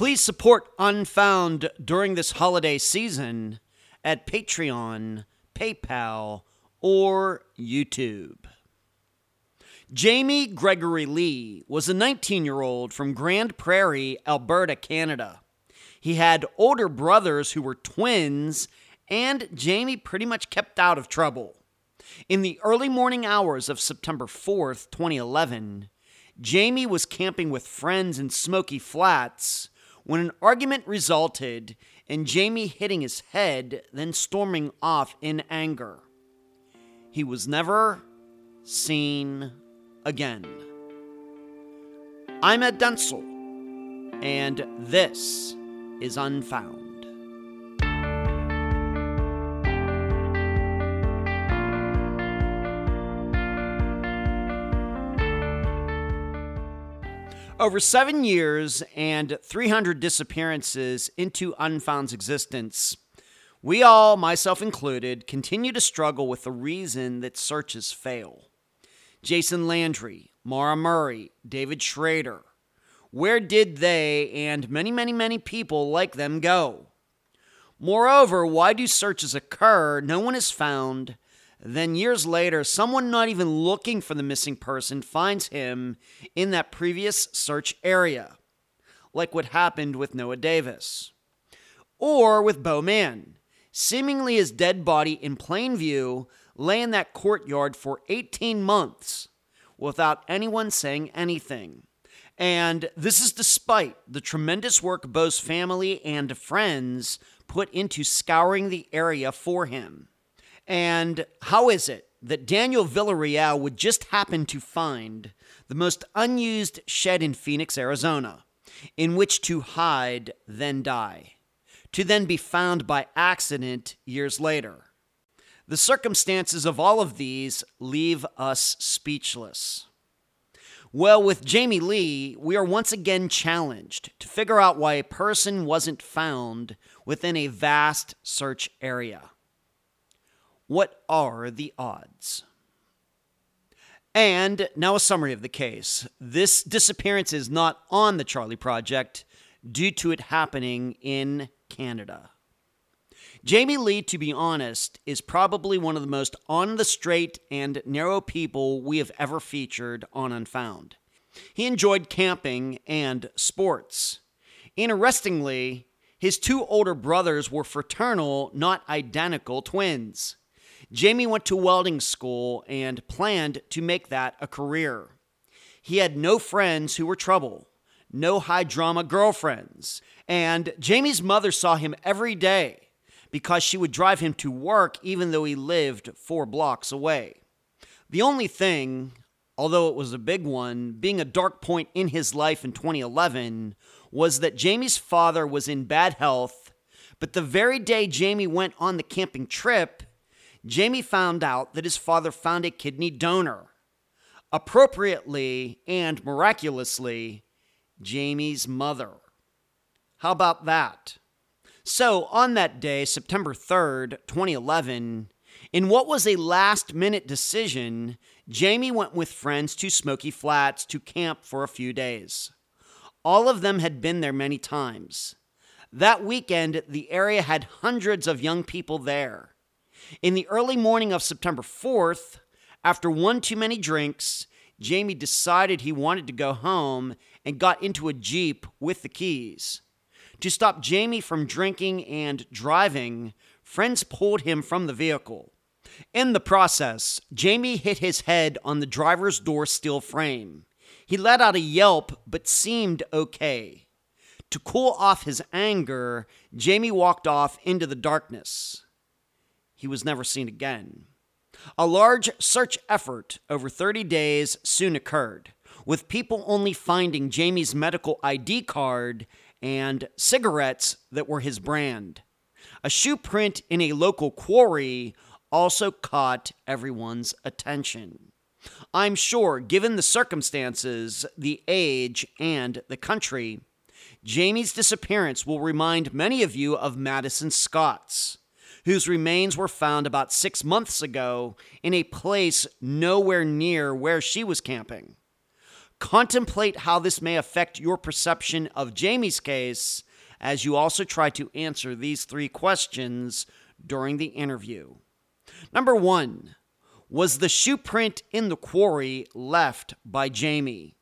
Please support Unfound during this holiday season at Patreon, PayPal, or YouTube. Jamie Gregory Lee was a 19 year old from Grande Prairie, Alberta, Canada. He had older brothers who were twins, and Jamie pretty much kept out of trouble. In the early morning hours of September 4th, 2011, Jamie was camping with friends in Smoky Flats when an argument resulted in Jamie hitting his head, then storming off in anger. He was never seen again. I'm Ed Dentzel, and this is Unfound. Over seven years and 300 disappearances into Unfound's existence, we all, myself included, continue to struggle with the reason that searches fail. Jason Landry, Maura Murray, David Schrader. Where did they and many, many, many people like them go? Moreover, why do searches occur? No one is found. Then, years later, someone not even looking for the missing person finds him in that previous search area, like what happened with Noah Davis. Or with Bo Mann, seemingly his dead body in plain view lay in that courtyard for 18 months without anyone saying anything. And this is despite the tremendous work Bo's family and friends put into scouring the area for him. And how is it that Daniel Villarreal would just happen to find the most unused shed in Phoenix, Arizona, in which to hide, then die, to then be found by accident years later? The circumstances of all of these leave us speechless. Well, with Jamie Lee, we are once again challenged to figure out why a person wasn't found within a vast search area. What are the odds? And now a summary of the case. This disappearance is not on the Charley Project due to it happening in Canada. Jamie Lee, to be honest, is probably one of the most on the straight and narrow people we have ever featured on Unfound. He enjoyed camping and sports. Interestingly, his two older brothers were fraternal, not identical twins. Jamie went to welding school and planned to make that a career. He had no friends who were trouble, no high drama girlfriends, and Jamie's mother saw him every day because she would drive him to work even though he lived four blocks away. The only thing, although it was a big one, being a dark point in his life in 2011, was that Jamie's father was in bad health, but the very day Jamie went on the camping trip, Jamie found out that his father found a kidney donor. Appropriately and miraculously, Jamie's mother. How about that? So, on that day, September 3rd, 2011, in what was a last minute decision, Jamie went with friends to Smoky Flats to camp for a few days. All of them had been there many times. That weekend, the area had hundreds of young people there. In the early morning of September 4th, after one too many drinks, Jamie decided he wanted to go home and got into a Jeep with the keys. To stop Jamie from drinking and driving, friends pulled him from the vehicle. In the process, Jamie hit his head on the driver's door steel frame. He let out a yelp but seemed okay. To cool off his anger, Jamie walked off into the darkness. He was never seen again. A large search effort over 30 days soon occurred, with people only finding Jamie's medical ID card and cigarettes that were his brand. A shoe print in a local quarry also caught everyone's attention. I'm sure, given the circumstances, the age, and the country, Jamie's disappearance will remind many of you of Madison Scott's, whose remains were found about six months ago in a place nowhere near where she was camping. Contemplate how this may affect your perception of Jamie's case as you also try to answer these three questions during the interview. Number one, was the shoe print in the quarry left by Jamie?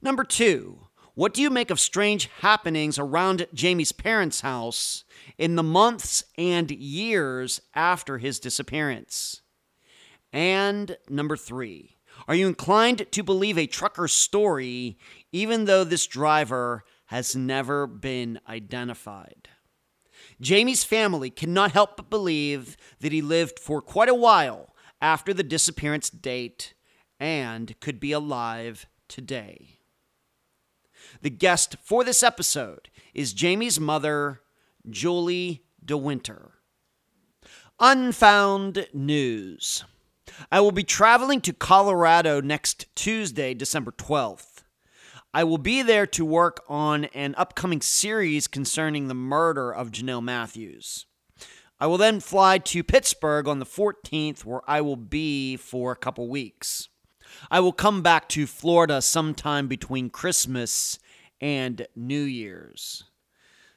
Number two, what do you make of strange happenings around Jamie's parents' house in the months and years after his disappearance? And number three, are you inclined to believe a trucker's story even though this driver has never been identified? Jamie's family cannot help but believe that he lived for quite a while after the disappearance date and could be alive today. The guest for this episode is Jamie's mother, Julie DeWinter. Unfound News. I will be traveling to Colorado next Tuesday, December 12th. I will be there to work on an upcoming series concerning the murder of Jonelle Matthews. I will then fly to Pittsburgh on the 14th, where I will be for a couple weeks. I will come back to Florida sometime between Christmas and New Year's.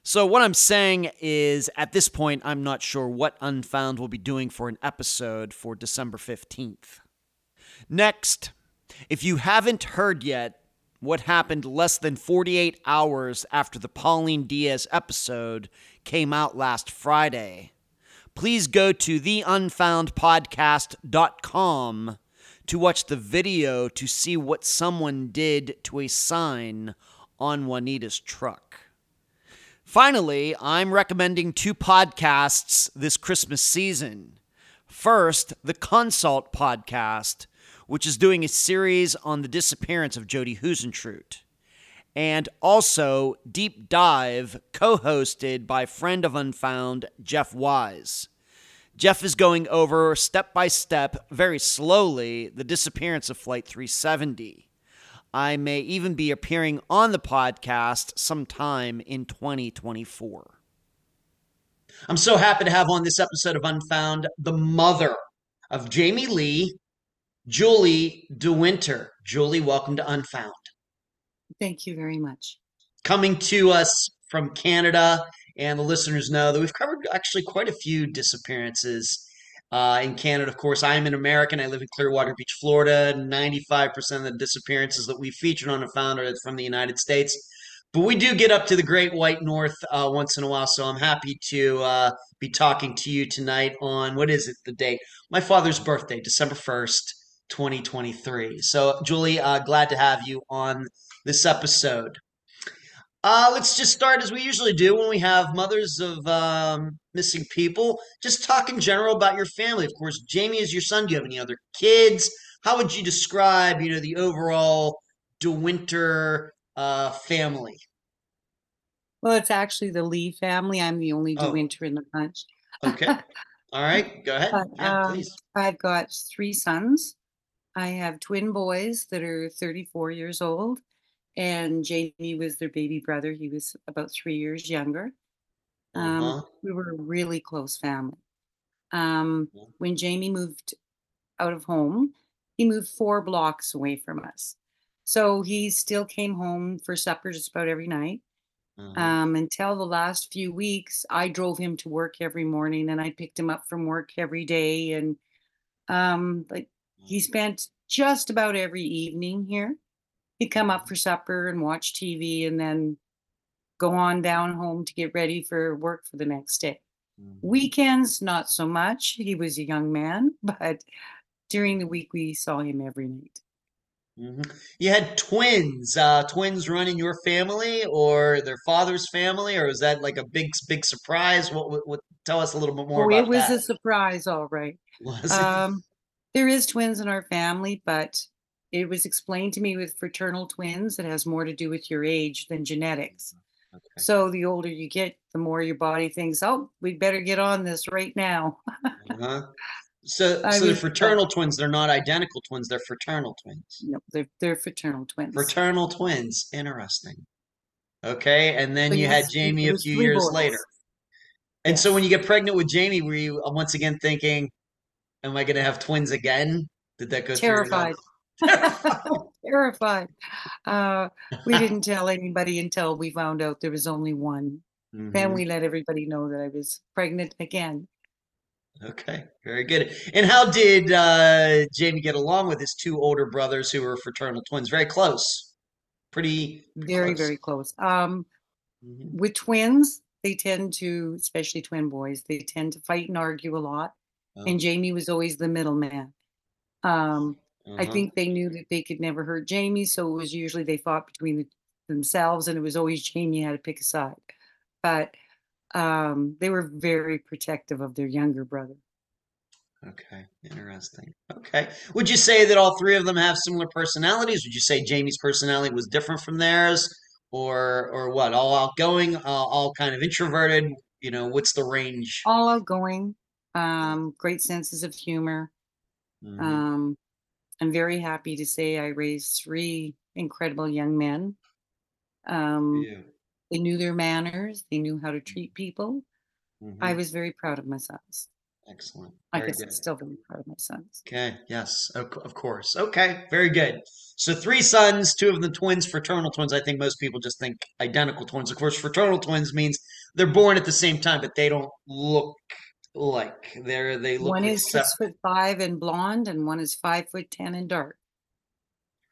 So, what I'm saying is, at this point, I'm not sure what Unfound will be doing for an episode for December 15th. Next, if you haven't heard yet what happened less than 48 hours after the Pauline Diaz episode came out last Friday, please go to theunfoundpodcast.com to watch the video to see what someone did to a sign on Juanita's truck. Finally, I'm recommending two podcasts this Christmas season. First, the Consult podcast, which is doing a series on the disappearance of Jodi Huisentruit. And also Deep Dive, co hosted by friend of Unfound, Jeff Wise. Jeff is going over step by step, very slowly, the disappearance of Flight 370. I may even be appearing on the podcast sometime in 2024. I'm so happy to have on this episode of Unfound the mother of Jamie Lee, Julie DeWinter. Julie, welcome to Unfound. Thank you very much. Coming to us from Canada, and the listeners know that we've covered actually quite a few disappearances uh, in Canada, of course, I am an American. I live in Clearwater Beach, Florida. 95% of the disappearances that we featured on the founder is from the United States. But we do get up to the Great White North uh, once in a while, so I'm happy to uh, be talking to you tonight on what is it, the date? My father's birthday, December 1st, 2023. So, Julie, uh, glad to have you on this episode. Uh, let's just start as we usually do when we have mothers of um, missing people. Just talk in general about your family. Of course, Jamie is your son. Do you have any other kids? How would you describe, you know, the overall DeWinter uh, family? Well, it's actually the Lee family. I'm the only oh. DeWinter in the bunch. okay. All right. Go ahead. But, yeah, um, please. I've got three sons. I have twin boys that are 34 years old and Jamie was their baby brother. He was about three years younger. Um, uh-huh. We were a really close family. Um, when Jamie moved out of home, he moved four blocks away from us. So he still came home for supper just about every night. Uh-huh. Um, until the last few weeks, I drove him to work every morning and I picked him up from work every day. And um, like he mm. spent just about every evening here he'd come up for supper and watch TV and then go on down home to get ready for work for the next day. Mm-hmm. Weekends, not so much. He was a young man, but during the week, we saw him every night. Mm-hmm. You had twins, uh, twins running your family or their father's family, or was that like a big, big surprise? What, what, what tell us a little bit more oh, about It was that. a surprise, all right. Was it? Um, there is twins in our family, but it was explained to me with fraternal twins it has more to do with your age than genetics. Okay. so the older you get the more your body thinks oh we better get on this right now. Uh-huh. so so the fraternal twins they're not identical twins they're fraternal twins. No they're, they're fraternal twins. Fraternal twins interesting. Okay and then you yes, had jamie a few years boys. later. and yes. so when you get pregnant with jamie were you uh, once again thinking am i going to have twins again? Did that go terrified terrified. Uh, we didn't tell anybody until we found out there was only one. Then Mhm. we let everybody know that I was pregnant again. Okay, very good. And how did uh, Jamie get along with his two older brothers who were fraternal twins? Very close. Pretty, pretty Very, close. very close. Um, Mhm. with twins, they tend to, especially twin boys, they tend to fight and argue a lot. Oh, And Jamie was always the middleman. Um, I uh-huh. think they knew that they could never hurt Jamie, so it was usually they fought between the, themselves, and it was always Jamie had to pick a side. But um, they were very protective of their younger brother. Okay, interesting. Okay. Would you say that all three of them have similar personalities? Would you say Jamie's personality was different from theirs? Or or what? All outgoing, uh, all kind of introverted? You know, what's the range? All outgoing, um, great senses of humor. Mhm. Um, I'm very happy to say I raised three incredible young men. Um, Yeah. they knew their manners, they knew how to treat people. I Mhm. was very proud of my sons. Excellent. I Very guess I'm good. still very proud of my sons. Okay, yes, of, of course. Okay, very good. So three sons, two of them twins, fraternal twins. I think most people just think identical twins. Of course, fraternal twins means they're born at the same time, but they don't look like they're they look One is six foot five and blonde, and one is five foot ten and dark.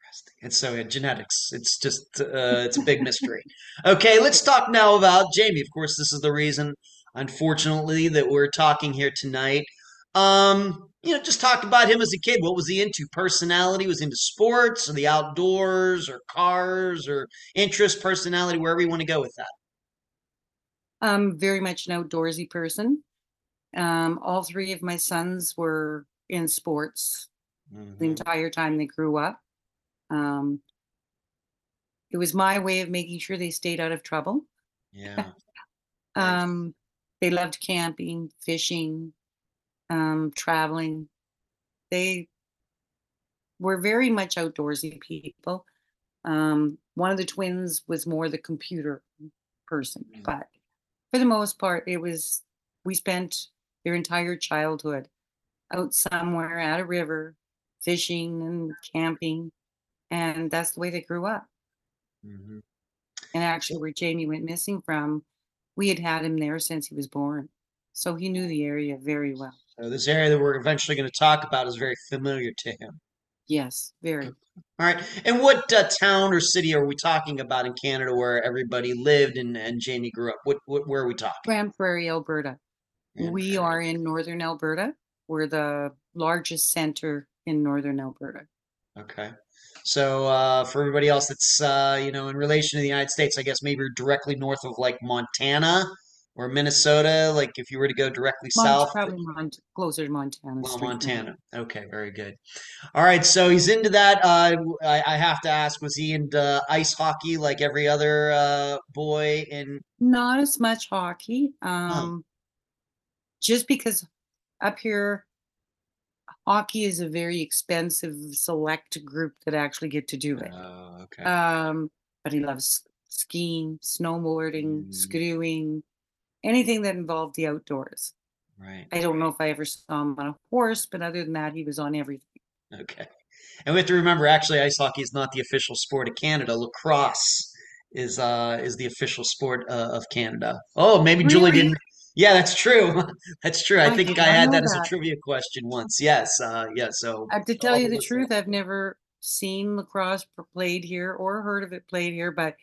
Interesting. And so yeah, genetics, it's just uh, it's a big mystery. Okay, let's talk now about Jamie. Of course, this is the reason, unfortunately, that we're talking here tonight. Um, you know, just talk about him as a kid. What was he into? Personality? Was into sports or the outdoors or cars or interest, personality, wherever you want to go with that. I'm very much an outdoorsy person. Um, all three of my sons were in sports the Mhm. entire time they grew up. Um, it was my way of making sure they stayed out of trouble. Yeah. Um, they loved camping, fishing, um, traveling. They were very much outdoorsy people. Um, one of the twins was more the computer person, Mm. but for the most part, it was we spent their entire childhood out somewhere at a river, fishing and camping, and that's the way they grew up. Mhm. And actually, where Jamie went missing from, we had had him there since he was born, so he knew the area very well. So this area that we're eventually going to talk about is very familiar to him. Yes, very. All right. And what uh, town or city are we talking about in Canada where everybody lived and, and Jamie grew up? What, what where are we talking? Grande Prairie, Alberta. We are in northern Alberta. We're the largest center in northern Alberta. Okay. So uh, for everybody else that's uh, you know in relation to the United States, I guess maybe you're directly north of like Montana or Minnesota. Like if you were to go directly Mont- south, probably Mont- closer to Montana. well. Montana. Okay, very good. All right, so he's into that. Uh, I, I have to ask, was he into ice hockey like every other uh, boy in? Not as much hockey. Um, just because up here, hockey is a very expensive select group that actually get to do it. oh, okay. Um, but he loves skiing, snowboarding, Mm, skiing, anything that involved the outdoors. right. I don't know if I ever saw him on a horse, but other than that, he was on everything. Okay. And we have to remember, actually, ice hockey is not the official sport of Canada. Lacrosse is uh is the official sport uh, of Canada. Oh, maybe Julie didn't. Yeah, that's true. That's true. I I think I had know that as a trivia question once. Yes. Uh, yeah. So Uh, to to tell you the the truth, I've never seen lacrosse played here or heard of it played here, but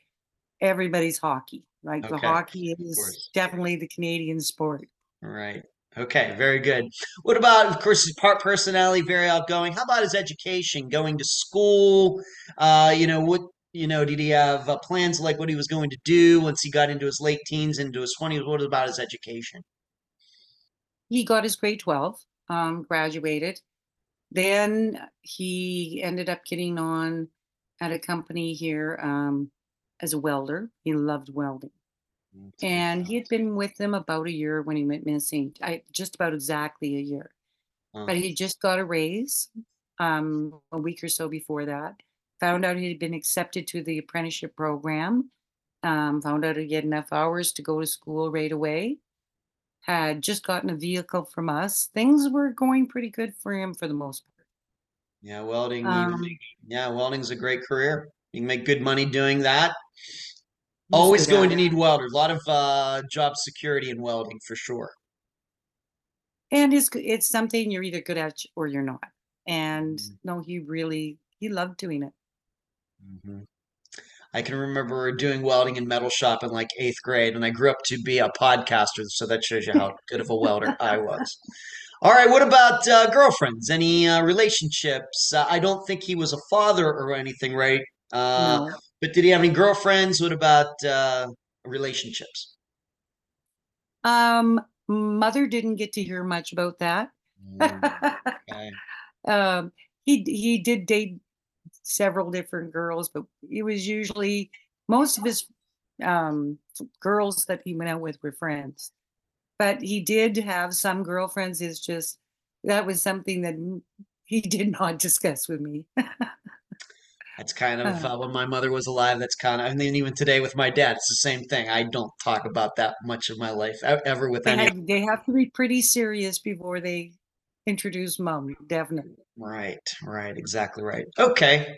everybody's hockey. Like the Okay. hockey Of is definitely the Canadian sport. Right. Okay. Very good. What about, of course, his part personality, very outgoing. How about his education, going to school? Uh, you know, what, you know, did he have uh, plans like what he was going to do once he got into his late teens, into his 20s? What about his education? He got his grade 12, um, graduated. Then he ended up getting on at a company here um, as a welder. He loved welding. And he had been with them about a year when he went missing. I just about exactly a year. But he just got a raise um, a week or so before that. Found out he had been accepted to the apprenticeship program. Um, found out he had enough hours to go to school right away. Had just gotten a vehicle from us. Things were going pretty good for him for the most part. Yeah, welding. Um, yeah, welding's a great career. You can make good money doing that. Always going to need welders. A lot of uh, job security in welding for sure. And it's it's something you're either good at or you're not. And Mhm, no, he really he loved doing it. Mhm. I can remember doing welding in metal shop in like eighth grade, and I grew up to be a podcaster, so that shows you how good of a welder I was. All right, what about uh, girlfriends? Any uh, relationships? Uh, I don't think he was a father or anything, right? Uh, No. but did he have any girlfriends? What about uh, relationships? Um, mother didn't get to hear much about that. Mm, okay. Um, he he did date several different girls, but it was usually most of his, um, girls that he went out with were friends. But he did have some girlfriends, it's just that was something that he did not discuss with me. That's kind of Uh, when my mother was alive. That's kind of, I mean, even today with my dad, it's the same thing. I don't talk about that much of my life ever with they any. had they have to be pretty serious before they introduce mom, definitely. Right, right, exactly right. Okay.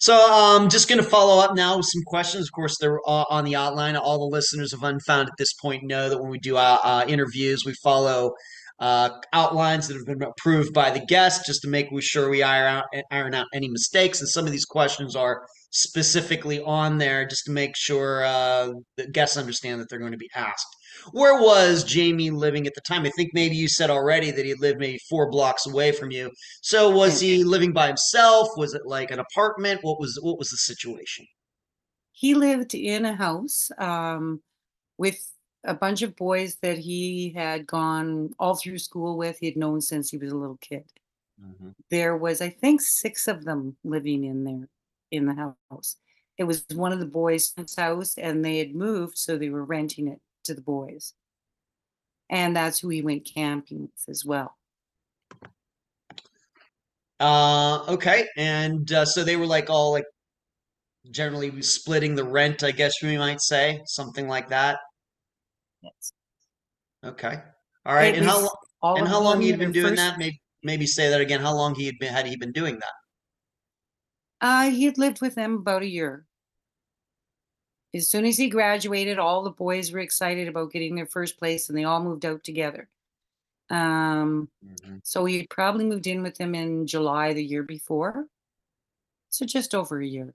So I'm just going to follow up now with some questions. Of course, they're on the outline. All the listeners of Unfound at this point know that when we do uh, uh, interviews, we follow uh, outlines that have been approved by the guest just to make sure we iron out, iron out any mistakes. And some of these questions are specifically on there just to make sure uh, the guests understand that they're going to be asked. Where was Jamie living at the time? I think maybe you said already that he lived maybe four blocks away from you. So was he living by himself? Was it like an apartment? What was what was the situation? He lived in a house, um, with a bunch of boys that he had gone all through school with, he had known since he was a little kid. hmm There was, I think, 6 of them living in there in the house. It was one of the boys' house, and they had moved, so they were renting it to the boys, and that's who he went camping with as well. Uh, okay, and uh, so they were like all like generally splitting the rent, I guess we might say, something like that. Yes. Okay, all right. It And how all and how long them he had been doing first that? Maybe maybe say that again. How long he had been had he been doing that? uh, he had lived with them about a year. As soon as he graduated, all the boys were excited about getting their first place, and they all moved out together. Um, hmm so he had probably moved in with them in July the year before, so just over a year.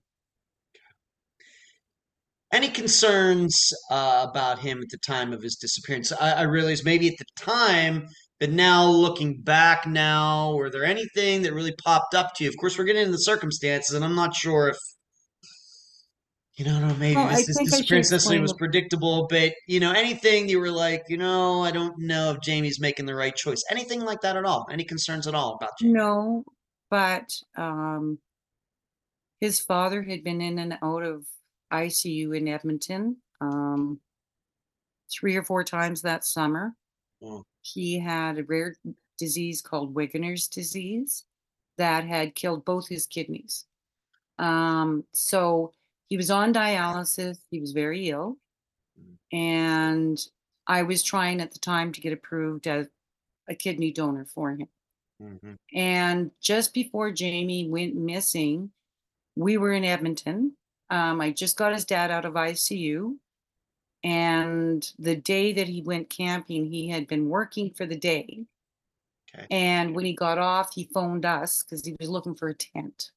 Any concerns uh, about him at the time of his disappearance? I, I realize maybe at the time, but now looking back now, were there anything that really popped up to you? Of course, we're getting into the circumstances, and I'm not sure if you know, know, maybe Well, this, this think I should disappearance necessarily explain was predictable, but you know, anything you were like, you know, I don't know if Jamie's making the right choice. Anything like that at all? Any concerns at all about Jamie? no, but um, his father had been in and out of ICU in Edmonton um, three or four times that summer. Mm, He had a rare disease called Wegener's disease that had killed both his kidneys. Um, so he was on dialysis. He was very ill, mm, and I was trying at the time to get approved as a kidney donor for him. mhm, And just before Jamie went missing, we were in Edmonton. Um, I just got his dad out of ICU. And the day that he went camping, he had been working for the day. Okay. And when he got off, he phoned us because he was looking for a tent.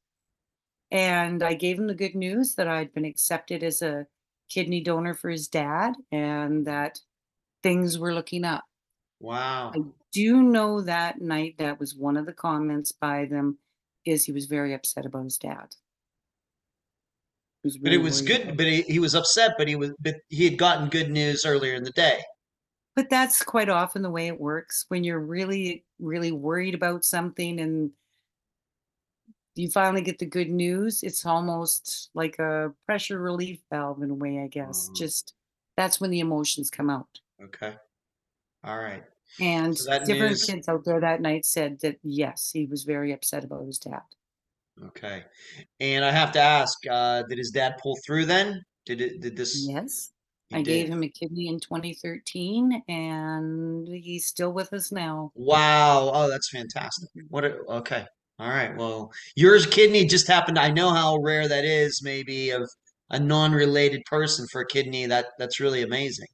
And I gave him the good news that I'd been accepted as a kidney donor for his dad and that things were looking up. Wow. I do know that night that was one of the comments by them is he was very upset about his dad. Was But it was good, but he, he was upset, but he was but he had gotten good news earlier in the day. But that's quite often the way it works when you're really, really worried about something and you finally get the good news. It's almost like a pressure relief valve in a way, I guess. Uh, Just that's when the emotions come out. okay. All right. And So different news, kids out there that night said that yes, he was very upset about his dad. okay. And I have to ask, uh, did his dad pull through then? Did it did this Yes. he I gave him a kidney in 2013 and he's still with us now. Wow. Oh, that's fantastic. Mhm. What a, okay. All right. Well, yours kidney just happened. I know how rare that is, maybe of a non-related person for a kidney. That that's really amazing.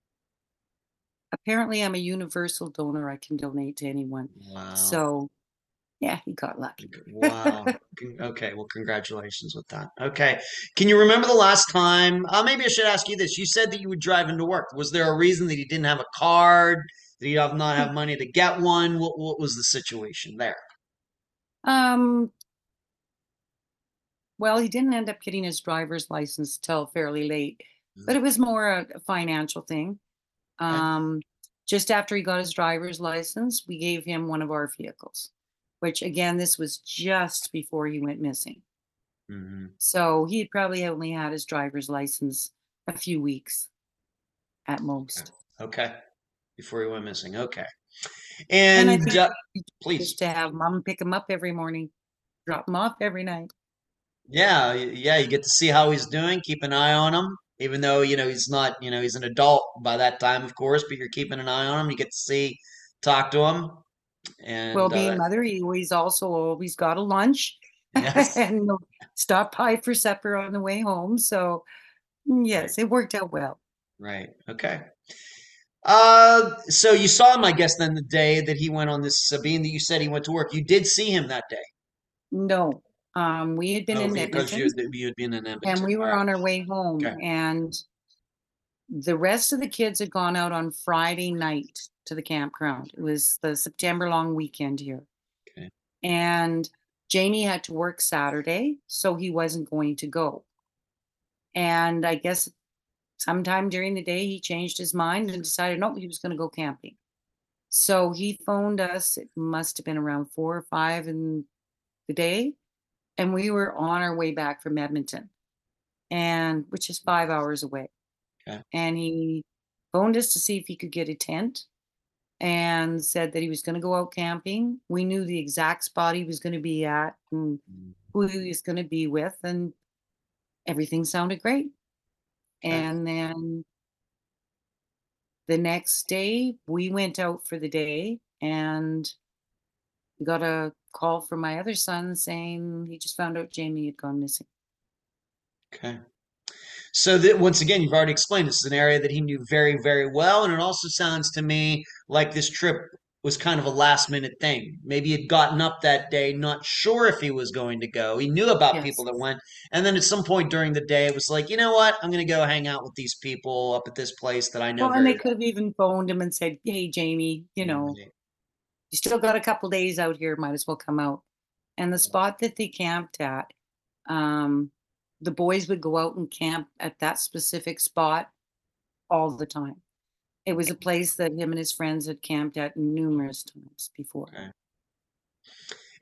Apparently, I'm a universal donor. I can donate to anyone. Wow. So, yeah, he got lucky. Wow. Okay. Well, congratulations with that. Okay. Can you remember the last time? Uh, maybe I should ask you this. You said that you would drive into work. Was there a reason that you didn't have a card? Did you have not have money to get one? What what was the situation there? Um, well, he didn't end up getting his driver's license till fairly late, but it was more a, financial thing. Um, just after he got his driver's license, we gave him one of our vehicles, which again, this was just before he went missing. Mhm. So he had probably only had his driver's license a few weeks at most. Okay. Before he went missing. Okay. And And uh, please. to have mom pick him up every morning, drop him off every night. Yeah, yeah, you get to see how he's doing, keep an eye on him, even though, you know, he's not, you know, he's an adult by that time, of course, but you're keeping an eye on him. You get to see, talk to him, Well, being uh, mother, he always also always got a lunch yes, and stop by for supper on the way home. So mm, yes, it worked out well. right, okay. Uh, so you saw him, I guess, then the day that he went on this, being that you said he went to work, you did see him that day. No, um, we had been Oh, in because Edmonton you had been in Edmonton, and we were on our way home okay, and the rest of the kids had gone out on Friday night to the campground. It was the September long weekend here. okay, And Jamie had to work Saturday, so he wasn't going to go. And I guess sometime during the day he changed his mind and decided no, he was going to go camping. So he phoned us. It must have been around four or five in the day, and we were on our way back from Edmonton, and which is five hours away. okay, And he phoned us to see if he could get a tent and said that he was going to go out camping. We knew the exact spot he was going to be at and mm, who he was going to be with, and everything sounded great. And then the next day, we went out for the day and we got a call from my other son saying he just found out Jamie had gone missing. okay. So that once again, you've already explained this is an area that he knew very, very well, and it also sounds to me like this trip was kind of a last minute thing. Maybe he'd gotten up that day, not sure if he was going to go. He knew about people that went, and then at some point during the day, it was like, you know what, I'm going to go hang out with these people up at this place that I know Well, and they could have even phoned him and said, Hey, Jamie, you know, you still got a couple days out here, might as well come out. And the spot that they camped at, um, the boys would go out and camp at that specific spot all the time. It was a place that him and his friends had camped at numerous times before, Okay.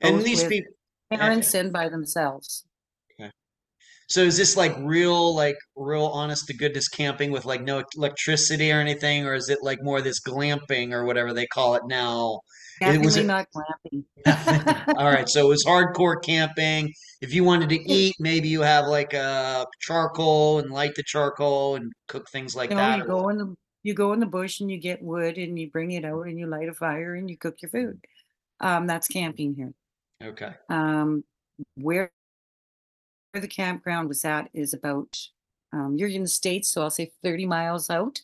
And these people, parents and by themselves. okay. So is this like real, like real honest to goodness camping with like no electricity or anything, or is it like more this glamping or whatever they call it now? It was it not glamping. All right, so it was hardcore camping. If you wanted to eat, maybe you have like a charcoal and light the charcoal and cook things like No, that you go in the you go in the bush and you get wood and you bring it out and you light a fire and you cook your food. Um, that's camping here. Okay. Um, where where the campground was at is about um, you're in the states, so I'll say 30 miles out.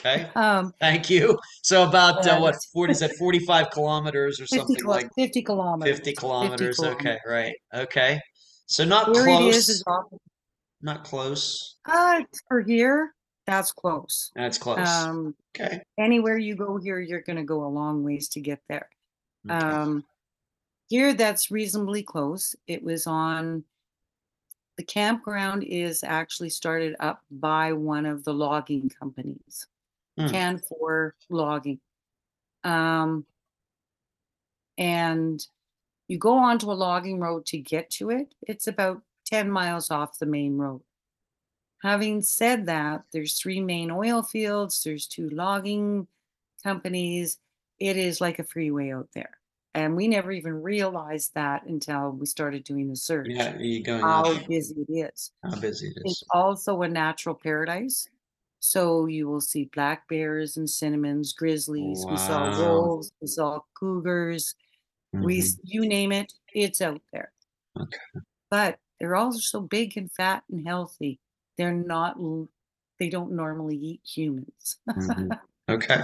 Okay. Um, Thank you. So about uh, what, 40, is that 45 kilometers or something kilo- like 50 kilometers. 50 50 kilometers? Okay, kilometers. right. Okay. So not Here it is is close, not close. Uh, for here, that's close. That's close. Um, Okay. anywhere you go here, you're going to go a long ways to get there. Okay. Um, here, that's reasonably close. It was on the campground is actually started up by one of the logging companies, Hmm. Canfor Logging. Um, and you go onto a logging road to get to it. It's about 10 miles off the main road. Having said that, there's three main oil fields, there's two logging companies. It is like a freeway out there. And we never even realized that until we started doing the search, Yeah, you going how out. busy it is. How busy it It's also a natural paradise. So you will see black bears and cinnamons, grizzlies. We saw wolves, we saw cougars. We, Mhm. s- you name it, it's out there. Okay. But they're all so big and fat and healthy. They're not. They don't normally eat humans. Mhm. Okay.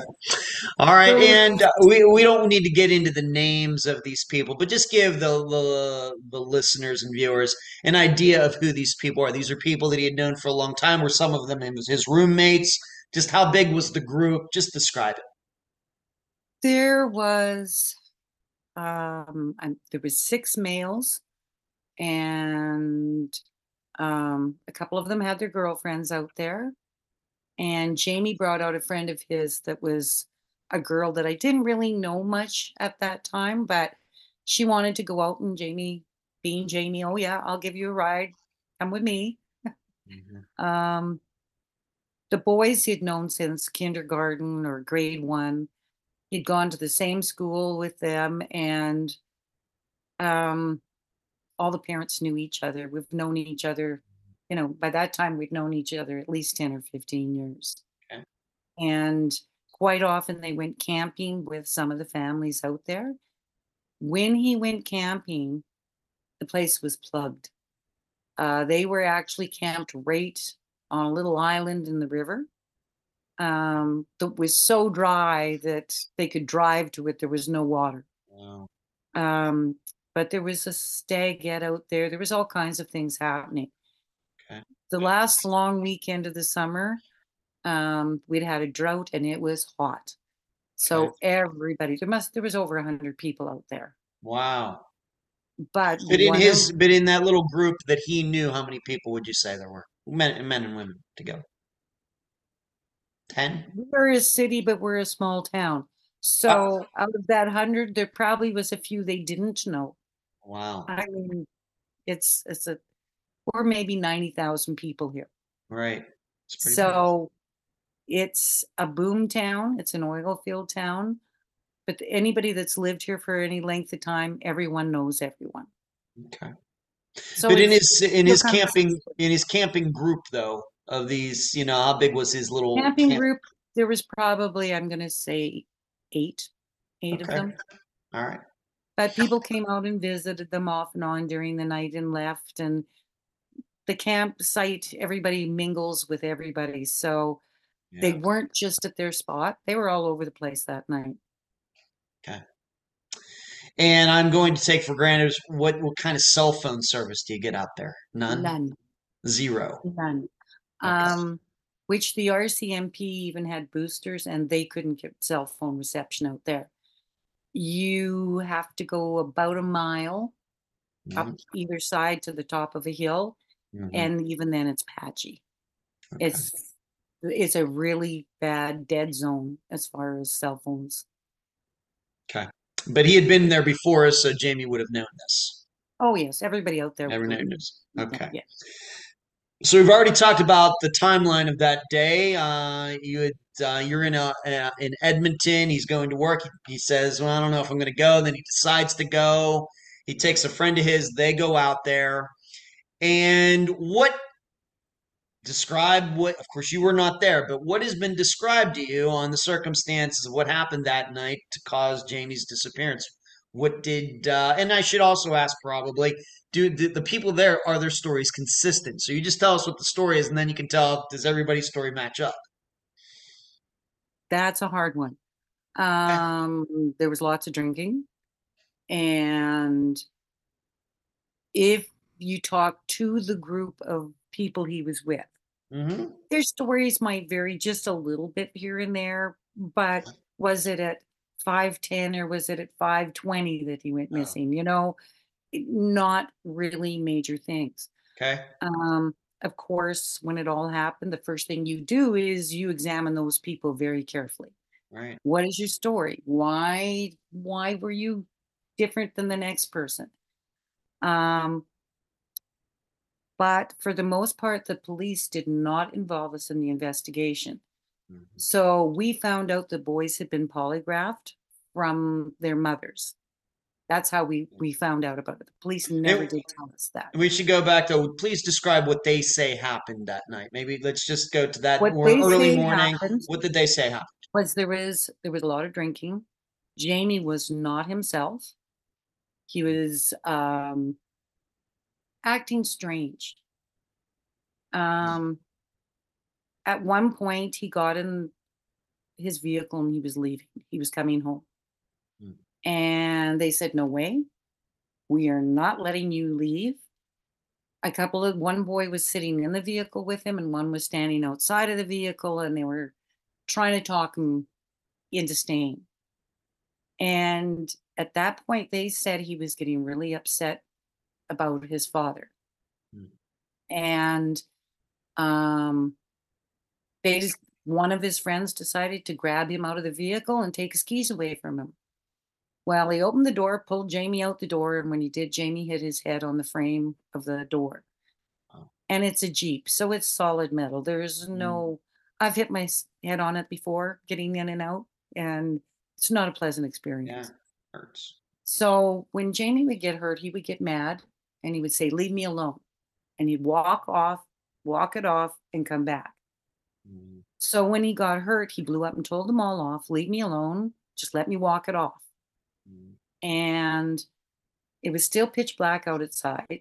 All right, and uh, we we don't need to get into the names of these people, but just give the, the the listeners and viewers an idea of who these people are. These are people that he had known for a long time. Were some of them his his roommates? Just how big was the group? Just describe it. There was, um, there was six males, and um, a couple of them had their girlfriends out there. And Jamie brought out a friend of his that was a girl that I didn't really know much at that time, but she wanted to go out. And Jamie, being Jamie, oh yeah, I'll give you a ride. Come with me. Um, the boys he'd known since kindergarten or grade one. He'd gone to the same school with them, and um, all the parents knew each other. We've known each other, you know, by that time we'd known each other at least 10 or 15 years. Okay. And quite often they went camping with some of the families out there. When he went camping, the place was plugged. Uh, they were actually camped right on a little island in the river um, that was so dry that they could drive to it. There was no water. Wow. Um, but there was a stag get out there. There was all kinds of things happening. Okay. The last long weekend of the summer, um, we'd had a drought and it was hot. So everybody, there must there was over a hundred people out there. Wow. But But in his, of- but in that little group that he knew, how many people would you say there were? Men, men and women together. Ten. we're a city, but we're a small town. So out of that hundred, there probably was a few they didn't know. Wow. I mean, it's it's a or maybe ninety thousand people here. Right. It's pretty. So it's a boom town. It's an oil field town. But anybody that's lived here for any length of time, everyone knows everyone. Okay. So but in it's his in his kind of camping in his camping group though of these, you know, how big was his little camping camp- group, there was probably, I'm gonna say eight, eight of Okay. them. All right. But people came out and visited them off and on during the night and left. And the campsite, everybody mingles with everybody. So they weren't just at their spot, they were all over the place that night. Okay. And I'm going to take for granted what what kind of cell phone service do you get out there? None. None. Zero. None. Okay. Um, which the RCMP even had boosters and they couldn't get cell phone reception out there. You have to go about a mile up Mhm, either side to the top of a hill, mhm, and even then it's patchy. okay. It's it's a really bad dead zone as far as cell phones. Okay. But he had been there before us, so Jamie would have known this. Oh yes, everybody out there. Everyone would- knows. Okay. So we've already talked about the timeline of that day. Uh, you had, uh, you're in a, uh, in Edmonton. He's going to work. He, says, "Well, I don't know if I'm going to go." Then he decides to go. He takes a friend of his. They go out there, and what describe what? Of course, you were not there, but what has been described to you on the circumstances of what happened that night to cause Jamie's disappearance? What did? Uh, and I should also ask, probably, do the people there are their stories consistent? So you just tell us what the story is, and then you can tell does everybody's story match up? That's a hard one. Um, there was lots of drinking. And if you talk to the group of people he was with, Mm-hmm. their stories might vary just a little bit here and there, but was it at 510 or was it at 520 that he went Oh. missing? You know, not really major things. Okay. Um, of course, when it all happened, the first thing you do is you examine those people very carefully. Right. What is your story? Why why were you different than the next person? Um, but for the most part, the police did not involve us in the investigation. Mhm. So we found out the boys had been polygraphed from their mothers. That's how we we found out about it. The police never It- did tell us that. We should go back to please describe what they say happened that night. Maybe let's just go to that early morning. happened- What did they say happened? was there was there was a lot of drinking. Jamie was not himself. He was um, acting strange. Um, at one point, he got in his vehicle and he was leaving. He was coming home. And they said, No way. We are not letting you leave. A couple of one boy was sitting in the vehicle with him, and one was standing outside of the vehicle, and they were trying to talk him into staying. And at that point, they said he was getting really upset about his father. Mm. And um, they just, one of his friends decided to grab him out of the vehicle and take his keys away from him. Well, he opened the door, pulled Jamie out the door, and when he did, Jamie hit his head on the frame of the door. Oh. And it's a Jeep, so it's solid metal. There's Mm. no, I've hit my head on it before getting in and out, and it's not a pleasant experience. Yeah, hurts. So when Jamie would get hurt, he would get mad and he would say, Leave me alone. And he'd walk off, walk it off, and come back. Mm. So when he got hurt, he blew up and told them all off, Leave me alone, just let me walk it off. And it was still pitch black out outside.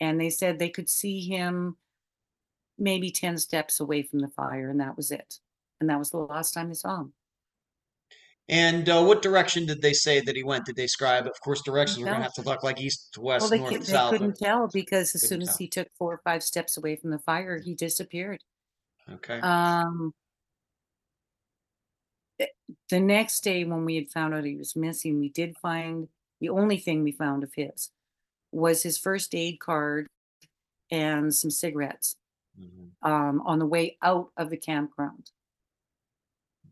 And they said they could see him maybe 10 steps away from the fire, and that was it. And that was the last time they saw him. And uh, what direction did they say that he went? Did they describe? Of course, directions we're gonna have to look like east to Well, west, they, north cou- to they couldn't tell because as soon as he took four or five steps away from the fire, he disappeared. Okay. Um, the- next day, when we had found out he was missing, we did find the only thing we found of his was his first aid card and some cigarettes Mhm. um, on the way out of the campground.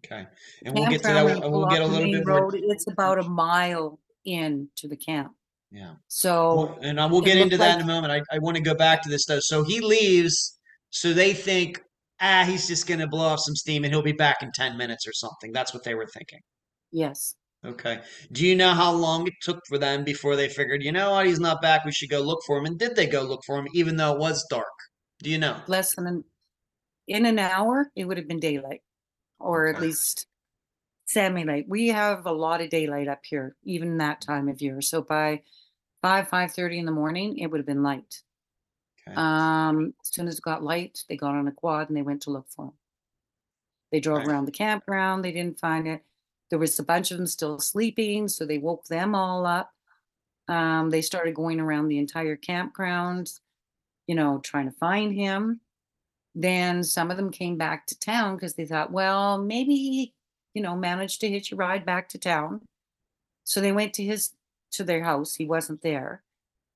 Okay. And we'll get to that. We'll, get a little bit more. road, it's about a mile in to the camp. Yeah. So Well, and uh, we'll get into that like- in a moment. I, I want to go back to this though. So he leaves, so they think, ah, he's just going to blow off some steam and he'll be back in 10 minutes or something. That's what they were thinking. yes, Okay. Do you know how long it took for them before they figured, you know what, he's not back. We should go look for him. And did they go look for him even though it was dark? Do you know? less than an, in an hour, it would have been daylight, or at least semi-light. We have a lot of daylight up here, even that time of year. So by five five thirty in the morning, it would have been light. Okay. Um, as soon as it got light, they got on a quad and they went to look for him. They drove Okay. around the campground. They didn't find it. There was a bunch of them still sleeping, so they woke them all up. Um, they started going around the entire campground, you know, trying to find him. Then some of them came back to town because they thought, well, maybe he, you know, managed to hitch a ride back to town. So they went to his to their house. He wasn't there.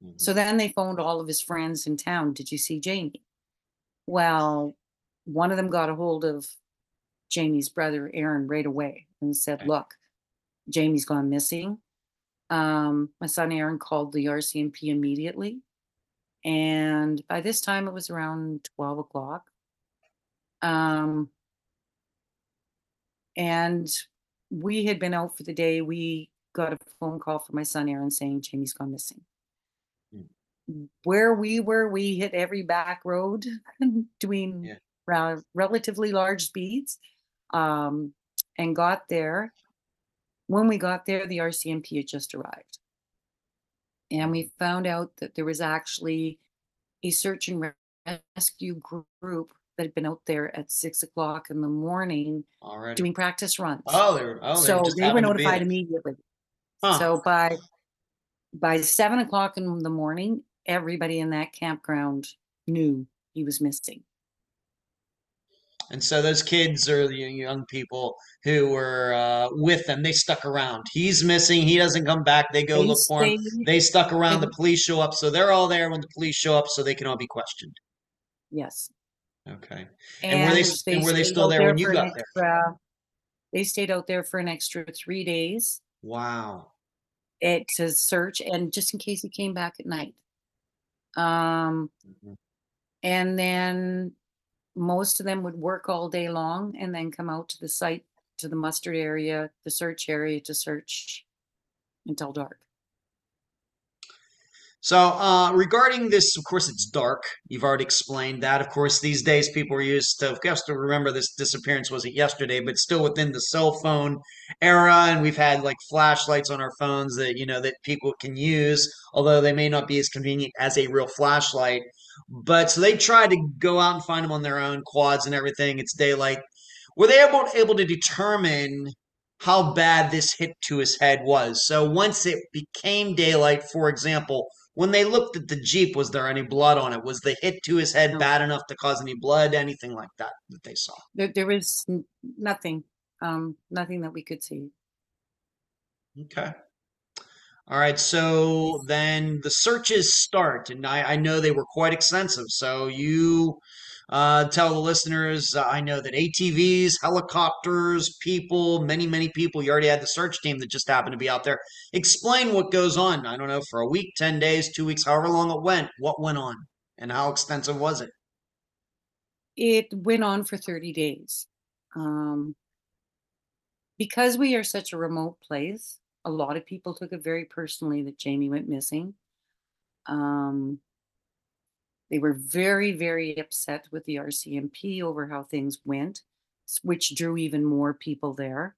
Mhm. So then they phoned all of his friends in town. Did you see Jamie? Well, one of them got a hold of Jamie's brother, Aaron, right away and said, Okay. Look, Jamie's gone missing. Um, my son Aaron called the RCMP immediately. And by this time, it was around 12 o'clock. Um, and we had been out for the day. We got a phone call from my son Aaron saying Jamie's gone missing. Where we were, we hit every back road doing Yeah. ra- relatively large speeds um, and got there. When we got there, the RCMP had just arrived. And we found out that there was actually a search and rescue group that had been out there at six o'clock in the morning Already. doing practice runs. Oh, they were. Oh, so they were happened to be notified immediately. Huh. So by by seven o'clock in the morning, everybody in that campground knew he was missing. And so those kids or the young people who were uh, with them, they stuck around. He's missing. He doesn't come back. They go They look for him. They stuck around. they- The police show up, so they're all there when the police show up, so they can all be questioned. Yes. Okay. And were they s- and were they still out there when you got there? extra- They stayed out there for an extra three days Wow. it, to search and just in case he came back at night. Um, Mhm. and then most of them would work all day long and then come out to the site, to the muster area, the search area to search until dark. So, uh, regarding this, of course, it's dark. You've already explained that. Of course, these days people are used to, of course, to remember this disappearance wasn't yesterday, but still within the cell phone era. And we've had like flashlights on our phones that, you know, that people can use, although they may not be as convenient as a real flashlight. But so they tried to go out and find them on their own quads and everything. It's daylight. Were they able, able to determine how bad this hit to his head was? So once it became daylight, for example, when they looked at the Jeep, was there any blood on it? Was the hit to his head No. bad enough to cause any blood? Anything like that that they saw? There, there was nothing, um, nothing that we could see. Okay. All right. So then the searches start, and I, I know they were quite extensive. So you uh, tell the listeners, uh, I know that ATVs, helicopters, people, many, many people, you already had the search team that just happened to be out there. Explain what goes on. I don't know, for a week, 10 days, two weeks, however long it went, what went on, and how extensive was it? It went on for 30 days. Um, because we are such a remote place, a lot of people took it very personally that Jamie went missing. Um, they were very, very upset with the RCMP over how things went, which drew even more people there.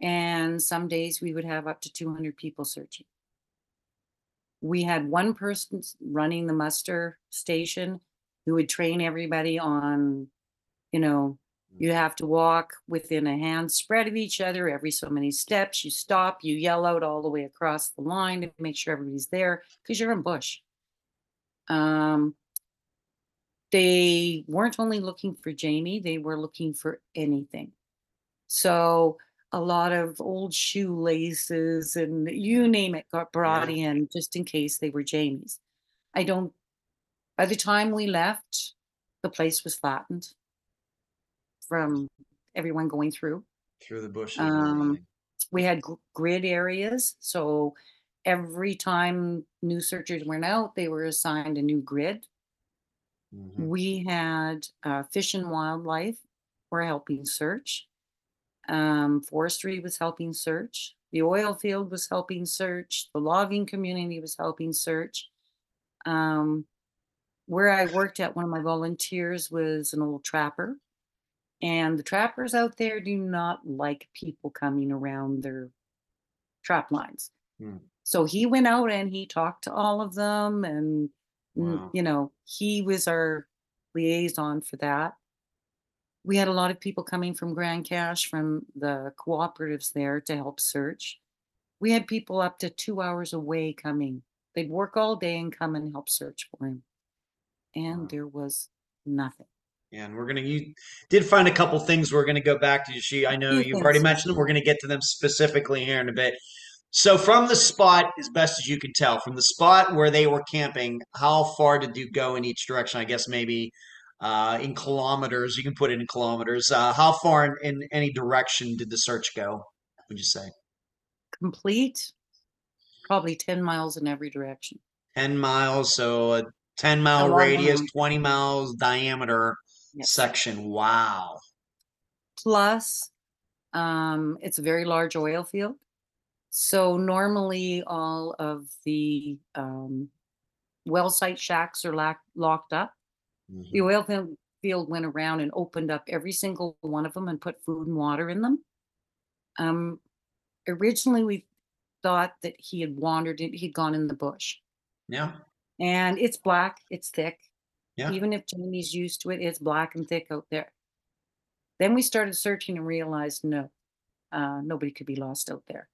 And some days we would have up to 200 people searching. We had one person running the muster station who would train everybody on, you know, you have to walk within a hand spread of each other every so many steps. You stop, you yell out all the way across the line to make sure everybody's there because you're in bush. Um, they weren't only looking for Jamie, they were looking for anything. So a lot of old shoelaces and you name it got brought Yeah. in just in case they were Jamie's. I don't, by the time we left, the place was flattened from everyone going through. Through the bushes and Um, we had gr- grid areas. So every time new searchers went out, they were assigned a new grid. Mhm. We had uh, fish and wildlife were helping search. Um, forestry was helping search. The oil field was helping search. The logging community was helping search. Um, where I worked at, one of my volunteers was an old trapper. And the trappers out there do not like people coming around their trap lines. Hmm. So he went out and he talked to all of them and mm, Wow. you know, he was our liaison for that. We had a lot of people coming from Grande Cache from the cooperatives there to help search. We had people up to 2 hours away coming. They'd work all day and come and help search for him. And Wow. there was nothing. Yeah, and we're gonna you did find a couple things we're gonna go back to. She, I know you've already mentioned them. We're gonna get to them specifically here in a bit. So from the spot, as best as you can tell, from the spot where they were camping, how far did you go in each direction? I guess maybe uh, in kilometers. You can put it in kilometers. Uh, how far in, in any direction did the search go? Would you say Complete, probably 10 miles in every direction. ten miles? So a ten mile long radius, twenty miles diameter Yes. section. Wow. Plus, um, it's a very large oil field. So normally all of the um, well site shacks are lack- locked up. The Mhm. oil field field went around and opened up every single one of them and put food and water in them. Um, originally, we thought that he had wandered in, he'd gone in the bush. Yeah. And it's black, it's thick. Yeah. Even if Jamie's used to it, it's black and thick out there. Then we started searching and realized no, uh, nobody could be lost out there.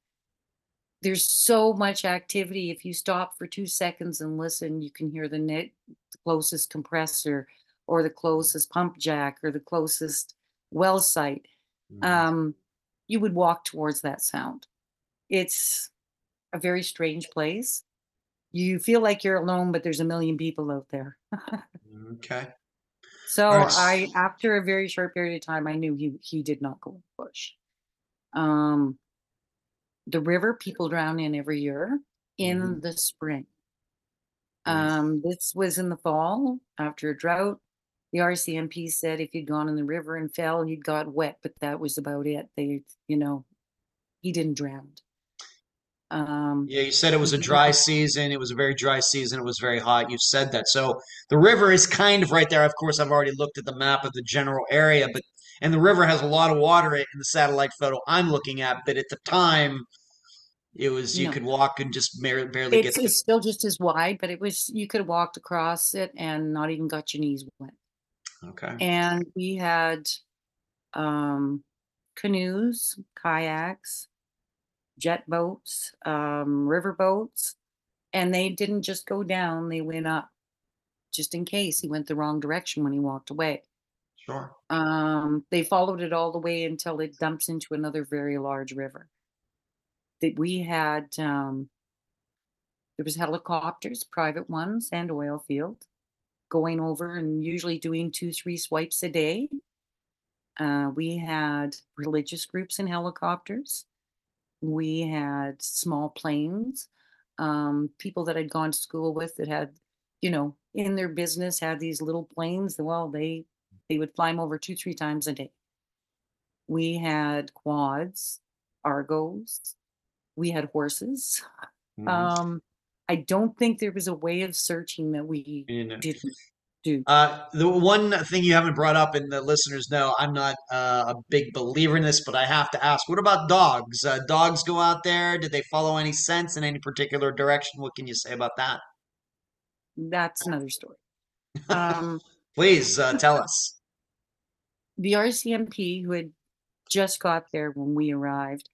There's so much activity. If you stop for two seconds and listen, you can hear the net, the closest compressor, or the closest pump jack, or the closest well site. Mhm. Um, you would walk towards that sound. It's a very strange place. You feel like you're alone, but there's a million people out there. Okay. So right. I, after a very short period of time, I knew he he did not go in the bush. Um, the river, people drown in every year in Mhm. the spring. Um, this was in the fall after a drought. The RCMP said if he'd gone in the river and fell, he'd got wet, but that was about it. They, you know, he didn't drown. Um, Yeah, you said it was a dry season. It was a very dry season. It was very hot. You said that. So the river is kind of right there. Of course, I've already looked at the map of the general area, but and the river has a lot of water in the satellite photo I'm looking at. But at the time, it was you No. could walk and just barely, barely get it's, to it's still just as wide, but it was you could have walked across it and not even got your knees wet. Okay. And we had um, canoes, kayaks, jet boats, um, river boats, and they didn't just go down; they went up, just in case he went the wrong direction when he walked away. Sure. Um, they followed it all the way until it dumps into another very large river. That we had, um, there was helicopters, private ones, and oil field going over and usually doing two, three swipes a day. Uh, we had religious groups in helicopters. We had small planes. Um, people that I'd gone to school with that had, you know, in their business had these little planes. Well, they they would fly them over two, three times a day. We had quads, argos. We had horses. Mhm. Um, I don't think there was a way of searching that we know. didn't do. Uh, the one thing you haven't brought up, and the listeners know, I'm not uh, a big believer in this, but I have to ask: What about dogs? Uh, dogs go out there. Did they follow any scents in any particular direction? What can you say about that? That's another story. Um, Please uh, tell us. the RCMP, who had just got there when we arrived,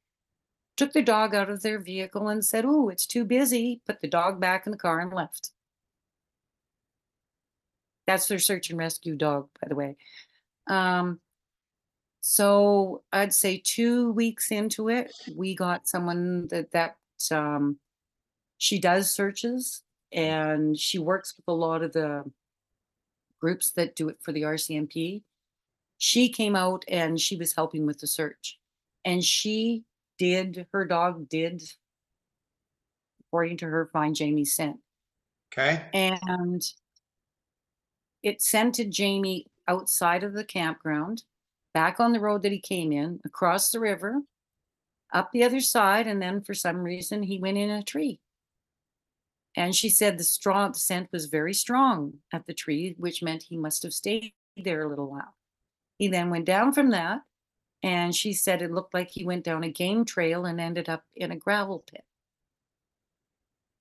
took the dog out of their vehicle and said, Oh, it's too busy. Put the dog back in the car and left. That's their search and rescue dog, by the way. Um, so I'd say two weeks into it, we got someone that that um, she does searches and she works with a lot of the groups that do it for the RCMP. She came out and she was helping with the search, and she did her dog did, according to her, find Jamie's scent, Okay. and it scented Jamie outside of the campground, back on the road that he came in, across the river, up the other side, and then for some reason he went in a tree. And she said the strong the scent was very strong at the tree, which meant he must have stayed there a little while. He then went down from that, and she said it looked like he went down a game trail and ended up in a gravel pit.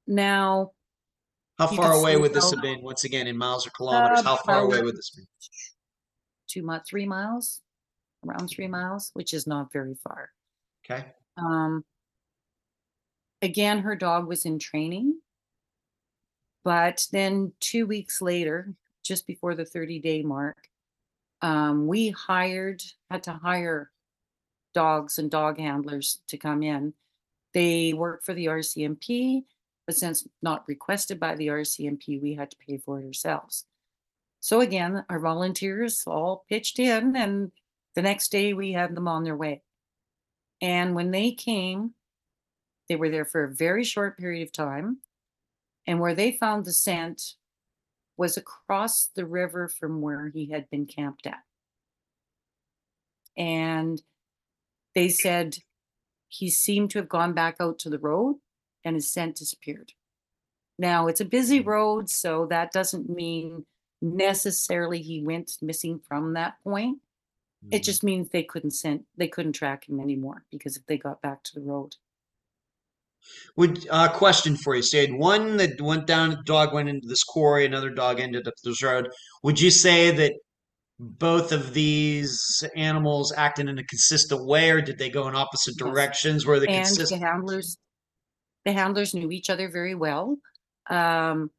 Now, How far away would this have been? Once again, in miles or kilometers, how far away would this be? two mi- three miles, around three miles, which is not very far. Okay. Um, again, her dog was in training, but then two weeks later, just before the 30 day mark, um, we hired, had to hire dogs and dog handlers to come in. They work for the RCMP, but since not requested by the RCMP, we had to pay for it ourselves. So again, our volunteers all pitched in, and the next day we had them on their way. And when they came, they were there for a very short period of time. And where they found the scent was across the river from where he had been camped at. And they said he seemed to have gone back out to the road and his scent disappeared. Now it's a busy road, so that doesn't mean necessarily he went missing from that point. It Mhm. just means they couldn't send they couldn't track him anymore because if they got back to the road. Would uh, question for you? So you had one that went down, the dog went into this quarry, another dog ended up this road. Would you say that both of these animals acted in a consistent way, or did they go in opposite directions? Where they And the handlers the handlers knew each other very well. Um,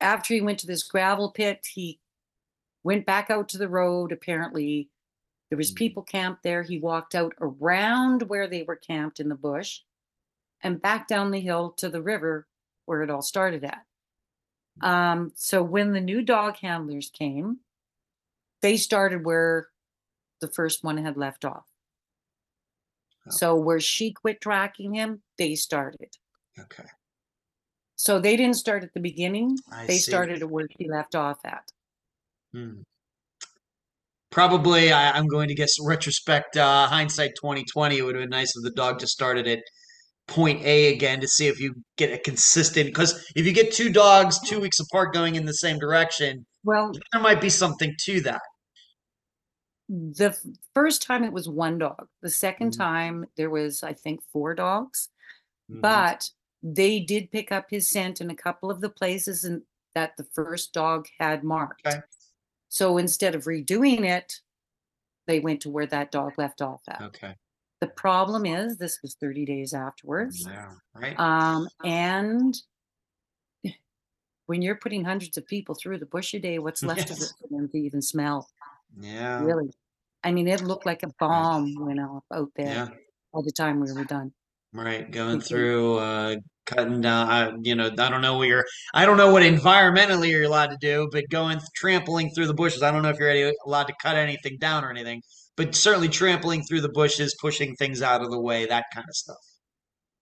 after he went to this gravel pit, he went back out to the road. Apparently, there was Mhm. people camped there. He walked out around where they were camped in the bush and back down the hill to the river where it all started at. Um, so when the new dog handlers came, they started where the first one had left off. Oh. So where she quit tracking him, they started. Okay, So they didn't start at the beginning. I they see. started at where she left off at. Hmm. Probably, I, I'm going to guess retrospect, uh, hindsight 2020. It would have been nice if the dog just started at point A again to see if you get a consistent. Because if you get two dogs two weeks apart going in the same direction, Well, there might be something to that. the first time it was one dog. The 2nd Mhm. time there was, I think, four dogs. Mhm. But they did pick up his scent in a couple of the places and that the first dog had marked. Okay. So instead of redoing it, they went to where that dog left off at. Okay. The problem is this was 30 days afterwards. Yeah. Right. Um, and when you're putting hundreds of people through the bush a day, what's left of it for them to even smell? yeah. Really? I mean, it looked like a bomb went off out there Yeah. by the time we were done. Right. Going through, uh, cutting down. Uh, you know, I don't know what you're. I don't know what environmentally you're allowed to do, but going trampling through the bushes. I don't know if you're allowed to cut anything down or anything, but certainly trampling through the bushes, pushing things out of the way, that kind of stuff.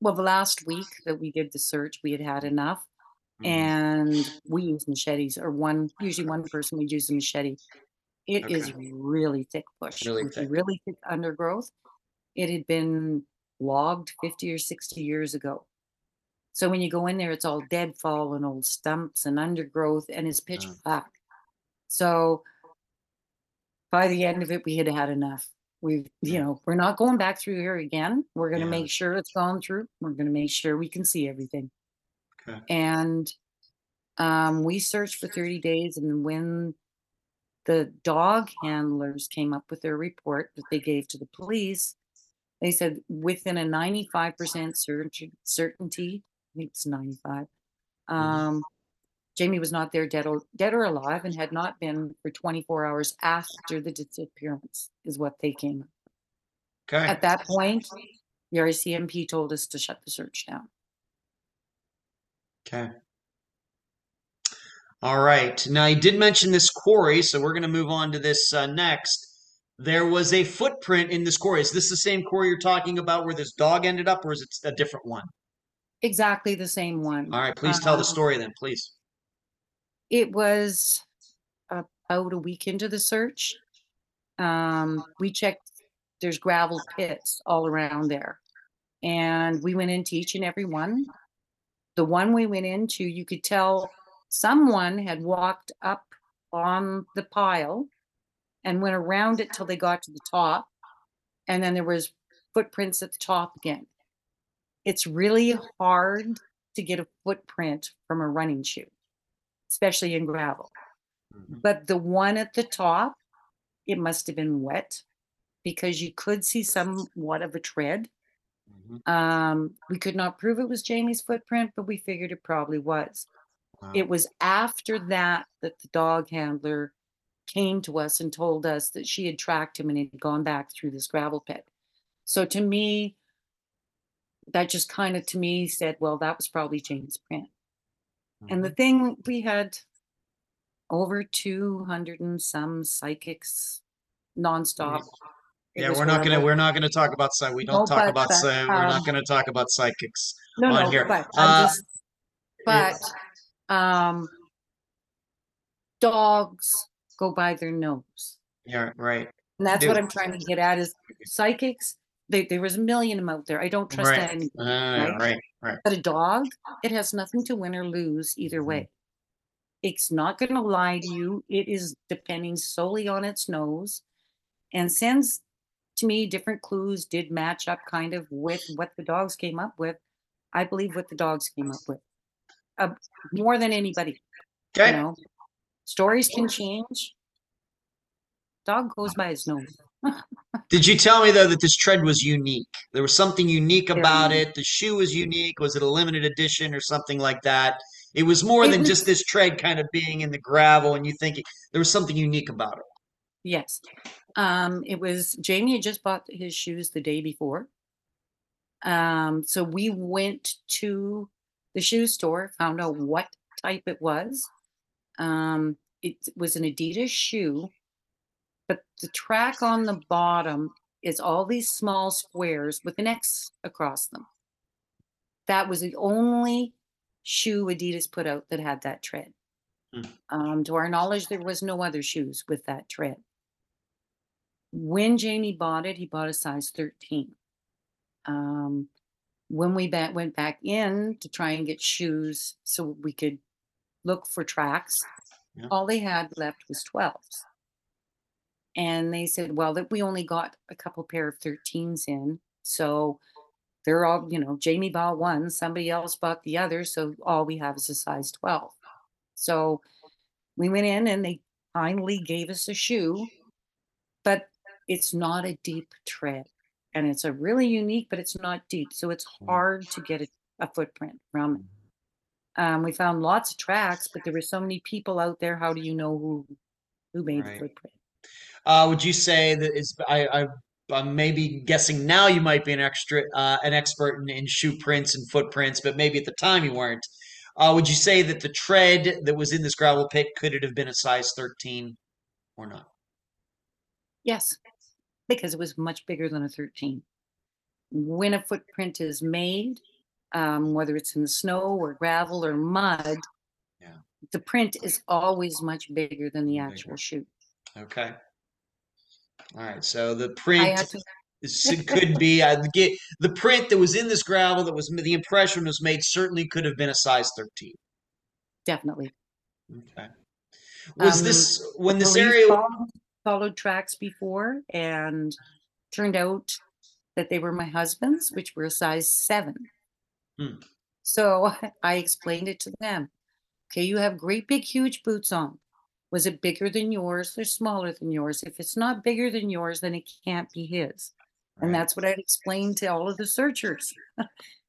Well, the last week that we did the search, we had had enough, Mhm. and we use machetes, or one usually one person would use a machete. It is Okay. really thick bush, Really thick. really thick undergrowth. It had been logged 50 or 60 years ago. So when you go in there, it's all deadfall and old stumps and undergrowth, and it's pitch Oh. black. So by the end of it, we had had enough. We've, you know, we're not going back through here again. We're going to Yeah. make sure it's gone through. We're going to make sure we can see everything. Okay. And um, we searched for 30 days, and when the dog handlers came up with their report that they gave to the police, they said within a 95% certainty, I think it's 95, um, Jamie was not there dead or, dead or alive and had not been for 24 hours after the disappearance, is what they came. Okay. At that point, the RCMP told us to shut the search down. Okay. All right. Now, you did mention this quarry, so we're going to move on to this uh, next. There was a footprint in this quarry. Is this the same quarry you're talking about where this dog ended up, or is it a different one? Exactly the same one. All right. Please tell the Um, story then, please. It was about a week into the search. Um, we checked, there's gravel pits all around there. And we went into each and every one. The one we went into, you could tell someone had walked up on the pile and went around it till they got to the top. And then there was footprints at the top again. It's really hard to get a footprint from a running shoe, especially in gravel. Mhm. But the one at the top, it must have been wet because you could see somewhat of a tread. Mhm. Um, we could not prove it was Jamie's footprint, but we figured it probably was. Wow. It was after that that the dog handler came to us and told us that she had tracked him and he'd gone back through this gravel pit. So to me, that just kind of to me said, well, that was probably Jamie's print. And the Mhm. thing we had over 200 and some psychics nonstop. It yeah, was we're not gonna horrible. we're not gonna talk about psych. We don't talk but- about but, psy- We're not um, gonna talk about psychics. no, on no, here. but Uh, I'm just, yeah. but um, dogs go by their nose, Yeah. Right. and that's what I'm trying to get at. Is psychics? They, there was a million of them out there. I don't trust Right. Uh, right? right. Right. but a dog, it has nothing to win or lose either Mhm. way. It's not going to lie to you. It is depending solely on its nose, and since to me different clues did match up kind of with what the dogs came up with, I believe what the dogs came up with, uh, more than anybody. Okay. You know, stories can change. Dog goes by his nose. Did you tell me though that this tread was unique? There was something unique about it. The shoe was unique. Was it a limited edition or something like that? It was more It than was- just this tread kind of being in the gravel and you thinking there was something unique about it. Yes. Um, it was Jamie had just bought his shoes the day before. Um, so we went to the shoe store, found out what type it was. Um, it was an Adidas shoe, but the track on the bottom is all these small squares with an X across them. That was the only shoe Adidas put out that had that tread. Hmm. Um, to our knowledge, there was no other shoes with that tread. When Jamie bought it, he bought a size 13. Um, when we ba- went back in to try and get shoes so we could look for tracks, Yeah. all they had left was 12s. And they said, well, that we only got a couple pair of 13s in. So they're all, you know, Jamie bought one, somebody else bought the other. So all we have is a size 12. So we went in and they finally gave us a shoe, but it's not a deep tread. And it's a really unique, but it's not deep. So it's Mm. hard to get a, a footprint from it. Um, we found lots of tracks, but there were so many people out there. How do you know who who made Right. the footprint? Uh, would you say that is I, I I'm maybe guessing now you might be an extra uh, an expert in, in shoe prints and footprints, but maybe at the time you weren't. Uh, would you say that the tread that was in this gravel pit could it have been a size 13 or not? Yes, because it was much bigger than a 13. When a footprint is made, um, whether it's in the snow or gravel or mud, Yeah. the print is always much bigger than the Bigger. actual shoe. Okay. All right. So the print had to, is- it could be uh, get the print that was in this gravel that was the impression was made certainly could have been a size 13. definitely. Okay. Was Um, this when this area? followed, followed tracks before and turned out that they were my husband's, which were a size seven. Hmm. So I explained it to them. Okay, you have great big huge boots on. Was it bigger than yours or smaller than yours? If it's not bigger than yours, then it can't be his. And that's what I'd explained to all of the searchers.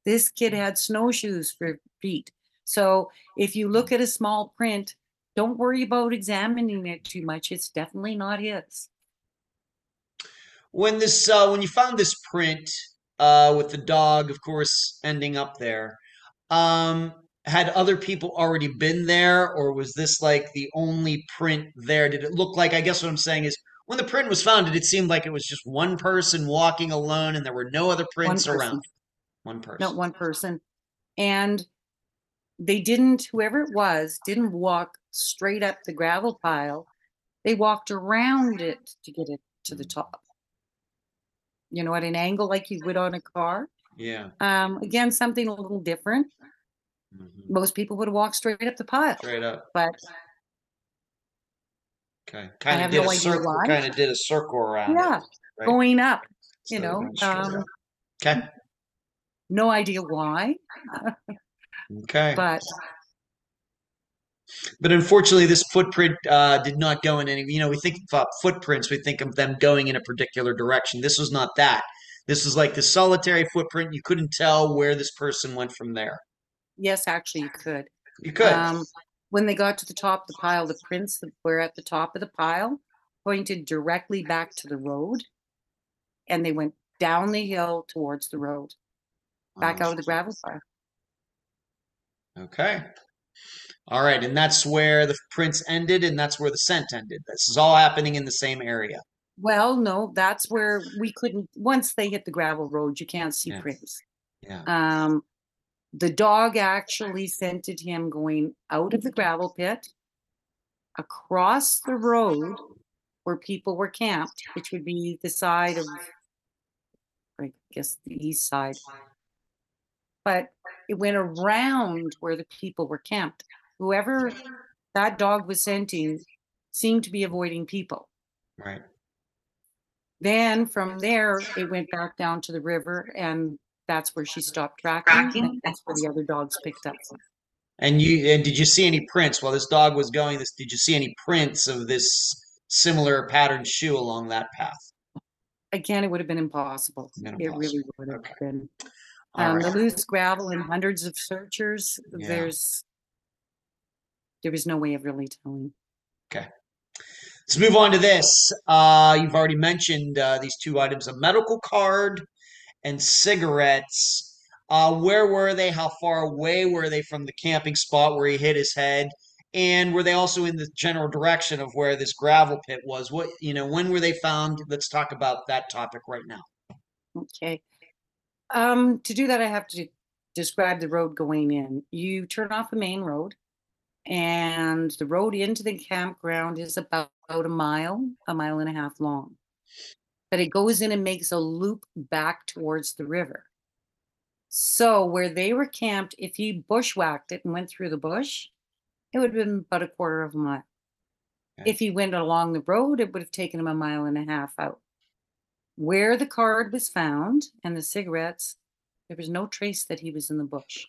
this kid had snowshoes for feet. So if you look at a small print, don't worry about examining it too much. It's definitely not his. when this uh, when you found this print uh, with the dog, of course, ending up there, um, had other people already been there, or was this like the only print there? Did it look like? I guess what I'm saying is, when the print was found, did it seem like it was just one person walking alone, and there were no other prints person, around? One person. not one person. And they didn't, whoever it was, didn't walk straight up the gravel pile. They walked around it to get it to the top. You know, at an angle like you would on a car. Yeah. Um, again, something a little different. Mhm. Most people would walk straight up the pile, Straight up. but Okay. Kind of have did no a idea circle. why. Kind of did a circle around. yeah, It, right? going up, you of know, um. Okay. no idea why, Okay. but But unfortunately, this footprint uh, did not go in any. You know, we think about footprints, we think of them going in a particular direction. This was not that. This was like the solitary footprint. You couldn't tell where this person went from there. Yes, actually, you could. You could. Um, when they got to the top of the pile, the prints that were at the top of the pile pointed directly back to the road, and they went down the hill towards the road, back Oh, out of the gravel pile. Okay. All right, and that's where the prints ended, and that's where the scent ended. This is all happening in the same area. Well, no, that's where we couldn't. Once they hit the gravel road, you can't see Yeah. prints. Yeah. Um, the dog actually scented him going out of the gravel pit, across the road where people were camped, which would be the side of, I guess, the east side. But it went around where the people were camped. Whoever that dog was scenting seemed to be avoiding people. Right. Then from there, it went back down to the river, and that's where she stopped tracking. And that's where the other dogs picked up. And you and did you see any prints while this dog was going? This did you see any prints of this similar patterned shoe along that path? Again, it would have been impossible. Been It really would have Okay. been. All Um, right. The loose gravel and hundreds of searchers. Yeah. There's there was no way of really telling. Okay. Let's move on to this. Uh, you've already mentioned uh, these two items: a medical card and cigarettes. Uh, where were they? How far away were they from the camping spot where he hit his head? And were they also in the general direction of where this gravel pit was? What you know? When were they found? Let's talk about that topic right now. Okay. Um, to do that, I have to describe the road going in. You turn off the main road, and the road into the campground is about, about a mile, a mile and a half long. But it goes in and makes a loop back towards the river. So where they were camped, if he bushwhacked it and went through the bush, it would have been about a quarter of a mile. Okay. If he went along the road, it would have taken him a mile and a half out. Where the card was found and the cigarettes, there was no trace that he was in the bush.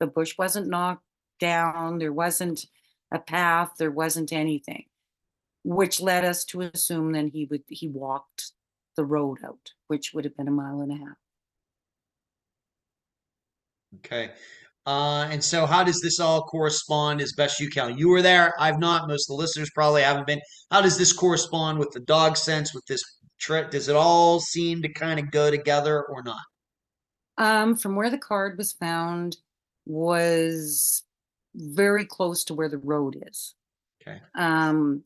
The bush wasn't knocked down, there wasn't a path, there wasn't anything, which led us to assume then he would he walked the road out, which would have been a mile and a half. Okay. Uh, and so, how does this all correspond as best you can? You were there. I've not. Most of the listeners probably haven't been. How does this correspond with the dog sense? With this trip, does it all seem to kind of go together or not? Um, from where the card was found was very close to where the road is. Okay. Um,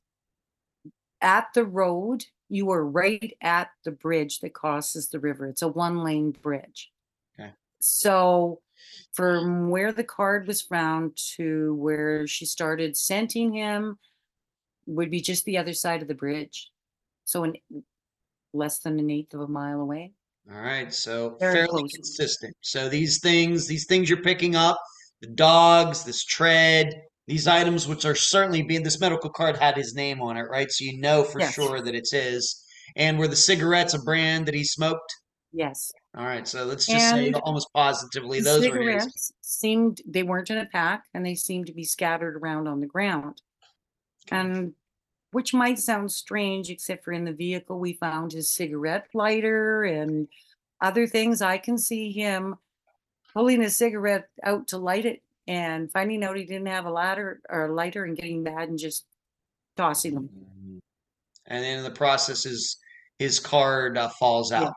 at the road, you are right at the bridge that crosses the river. It's a one lane bridge. Okay. So mm. from where the card was found to where she started scenting him would be just the other side of the bridge. So in less than an eighth of a mile away. All right. So Very fairly close. consistent. So these things, these things you're picking up, the dogs, this tread, these items, which are certainly being this medical card had his name on it, right? So you know for Yes. sure that it's his. And were the cigarettes a brand that he smoked? Yes. All right. So let's just say almost positively those were his. cigarettes seemed they weren't in a pack and they seemed to be scattered around on the ground. And which might sound strange, except for in the vehicle we found his cigarette lighter and other things. I can see him pulling a cigarette out to light it and finding out he didn't have a ladder or a lighter and getting mad and just tossing them. Mhm. And then in the process, his his card uh, falls out.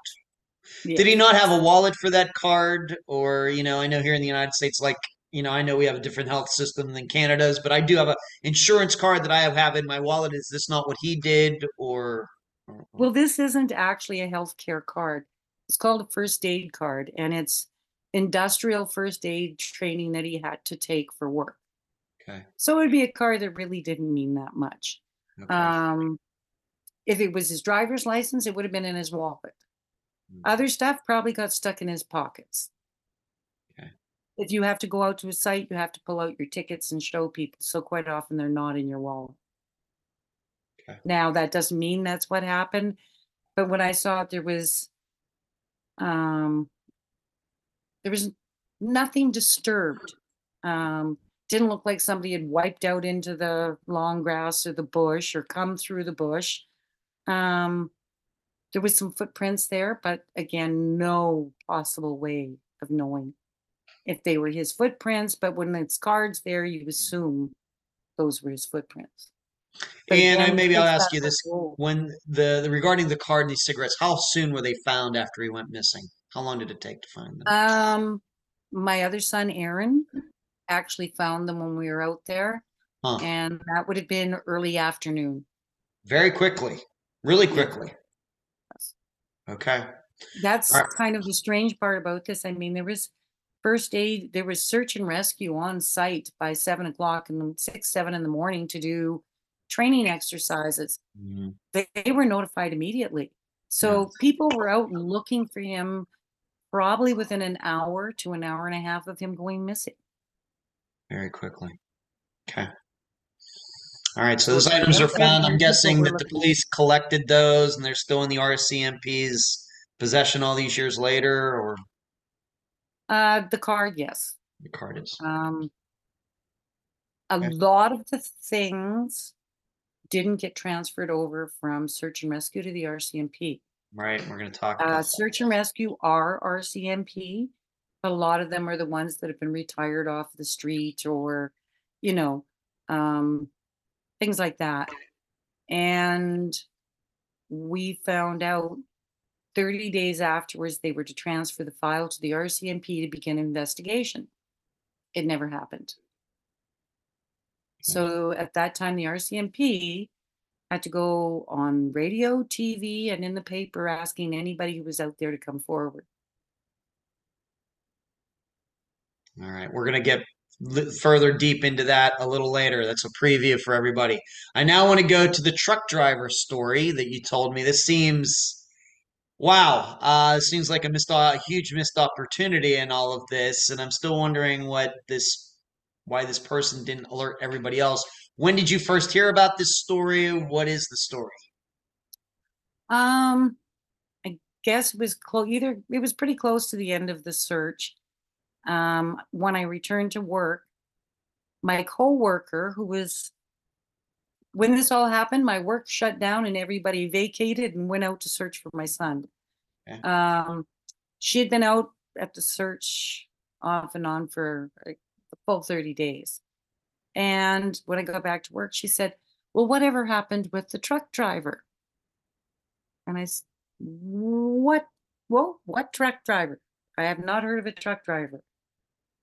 Yeah. Did he not have a wallet for that card? Or, you know, I know here in the United States, like, you know, I know we have a different health system than Canada's, but I do have a insurance card that I have, have in my wallet. Is this not what he did? Or, or- Well, this isn't actually a healthcare card. It's called a first aid card, and it's industrial first aid training that he had to take for work. okay. So it would be a car that really didn't mean that much. Okay. Um, if it was his driver's license, it would have been in his wallet. Mm. Other stuff probably got stuck in his pockets. Okay. If you have to go out to a site, you have to pull out your tickets and show people. So quite often they're not in your wallet. Okay. Now that doesn't mean that's what happened, but when I saw it, there was, um, there was nothing disturbed. Um, didn't look like somebody had wiped out into the long grass or the bush or come through the bush. Um, there was some footprints there, but again, no possible way of knowing if they were his footprints. But when it's cards there, you assume those were his footprints. But and I, again, maybe I'll ask you this: whole- when the, the regarding the card and these cigarettes, how soon were they found after he went missing? How long did it take to find them? Um, my other son, Aaron, actually found them when we were out there, Huh. and that would have been early afternoon. Very quickly, really quickly. Yes. Okay. That's Alright. kind of the strange part about this. I mean, there was first aid, there was search and rescue on site by seven o'clock and six, seven in the morning to do training exercises. Mhm. They, they were notified immediately. So people were out looking for him probably within an hour to an hour and a half of him going missing. Very quickly. Okay. All right. So those items are found. I'm guessing that the police collected those and they're still in the RCMP's possession all these years later, or Uh, the card, yes. the card is. Um, a Okay. lot of the things didn't get transferred over from search and rescue to the RCMP. Right. We're going to talk Uh, about that. search and rescue are RCMP, but a lot of them are the ones that have been retired off the street or, you know, um, things like that. And we found out 30 days afterwards they were to transfer the file to the RCMP to begin investigation. It never happened. So at that time, the RCMP had to go on radio, TV, and in the paper asking anybody who was out there to come forward. All right. We're going to get further deep into that a little later. That's a preview for everybody. I now want to go to the truck driver story that you told me. This seems Wow, uh, seems like a missed a huge missed opportunity in all of this, and I'm still wondering what this, why this person didn't alert everybody else. When did you first hear about this story? What is the story? Um, I guess it was close. Either it was pretty close to the end of the search. Um, when I returned to work, my coworker, who was when this all happened, my work shut down and everybody vacated and went out to search for my son. Okay. Um, she had been out at the search off and on for like the full 30 days. And when I got back to work, she said, Well, whatever happened with the truck driver? And I said, What? Well, what truck driver? I have not heard of a truck driver.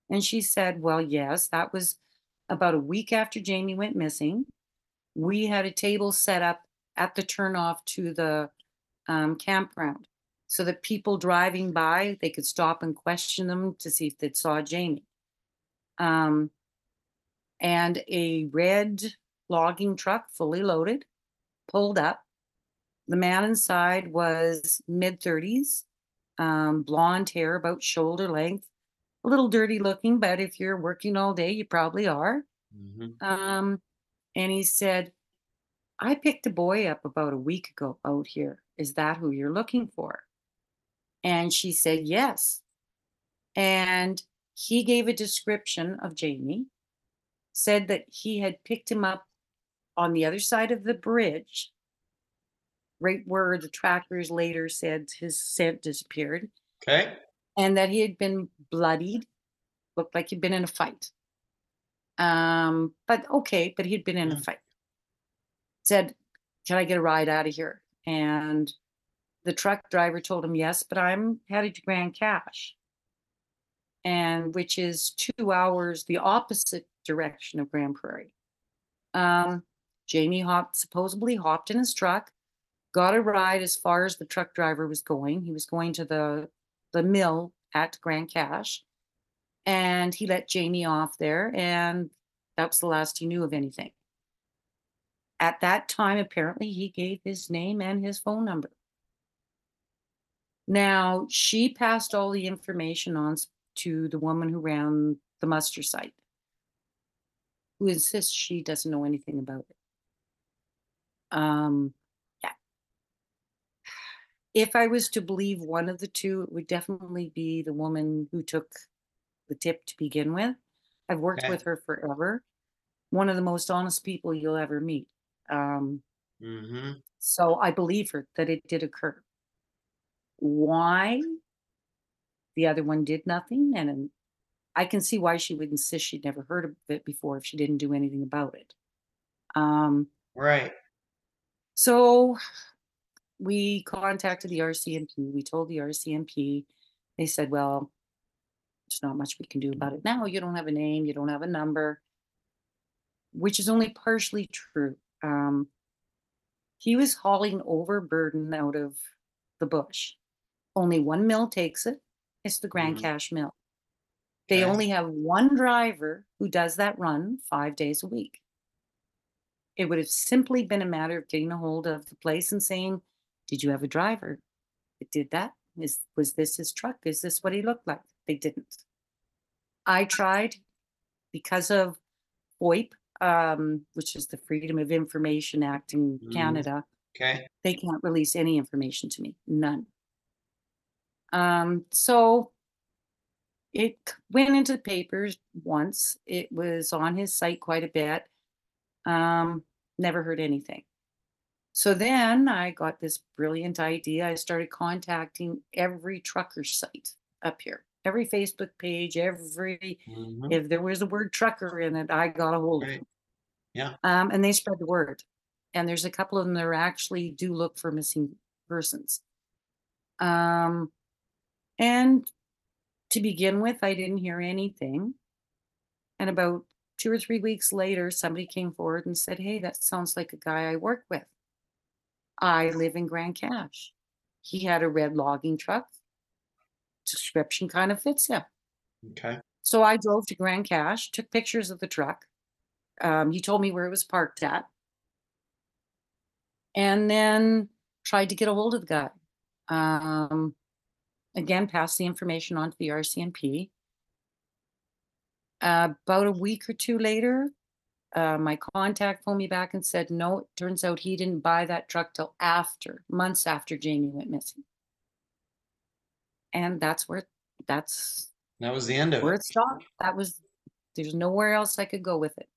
And she said, Well, yes, that was about a week after Jamie went missing. We had a table set up at the turnoff to the um, campground so that people driving by they could stop and question them to see if they saw Jamie. Um, and a red logging truck, fully loaded, pulled up. The man inside was mid 30s, um, blonde hair about shoulder length, a little dirty looking, but if you're working all day, you probably are. Mm-hmm. Um, and he said, I picked a boy up about a week ago out here. Is that who you're looking for? And she said, Yes. And he gave a description of Jamie, said that he had picked him up on the other side of the bridge, right where the trackers later said his scent disappeared, Okay. and that he had been bloodied, looked like he'd been in a fight. Um, but okay, but he'd been in a fight. Said, Can I get a ride out of here? And the truck driver told him yes, but I'm headed to Grande Cache. And which is two hours the opposite direction of Grande Prairie. Um, Jamie hopped supposedly hopped in his truck, got a ride as far as the truck driver was going. He was going to the the mill at Grande Cache, and he let Jamie off there, and that was the last he knew of anything. At that time, apparently, he gave his name and his phone number. Now, she passed all the information on to the woman who ran the muster site, who insists she doesn't know anything about it. Um, yeah. If I was to believe one of the two, it would definitely be the woman who took the tip to begin with. I've worked Okay. with her forever. One of the most honest people you'll ever meet. Um, Mm-hmm. so I believe her that it did occur. Why the other one did nothing, and I can see why she would insist she'd never heard of it before if she didn't do anything about it. Um, Right. so we contacted the RCMP. We told the RCMP. They said, "Well, there's not much we can do about it now. You don't have a name. You don't have a number," which is only partially true. Um, he was hauling overburden out of the bush. Only one mill takes it. It's the Grande Mhm. Cache Mill. They Okay. only have one driver who does that run five days a week. It would have simply been a matter of getting a hold of the place and saying, Did you have a driver? It did that. Is was this his truck? Is this what he looked like? They didn't. I tried because of FOIP, um, which is the Freedom of Information Act in Mhm. Canada. Okay. They can't release any information to me, none. Um, so it went into the papers once. It was on his site quite a bit. Um, never heard anything. So then I got this brilliant idea. I started contacting every trucker site up here, every Facebook page, every Mm-hmm. if there was the word trucker in it, I got a hold of Right. them. Yeah. Um, and they spread the word. And there's a couple of them that are actually do look for missing persons. Um, and to begin with, I didn't hear anything. And about two or three weeks later, somebody came forward and said, Hey, that sounds like a guy I work with. I live in Grande Cache. He had a red logging truck. Description kind of fits him. Okay. So I drove to Grande Cache, took pictures of the truck. Um, he told me where it was parked at. And then tried to get a hold of the guy. Um, again, pass the information on to the RCMP. Uh, about a week or two later, uh, my contact phoned me back and said, no, it turns out he didn't buy that truck till after, months after Jamie went missing. And that's where, that's That was the end of where it. it stopped. That was, there's nowhere else I could go with it.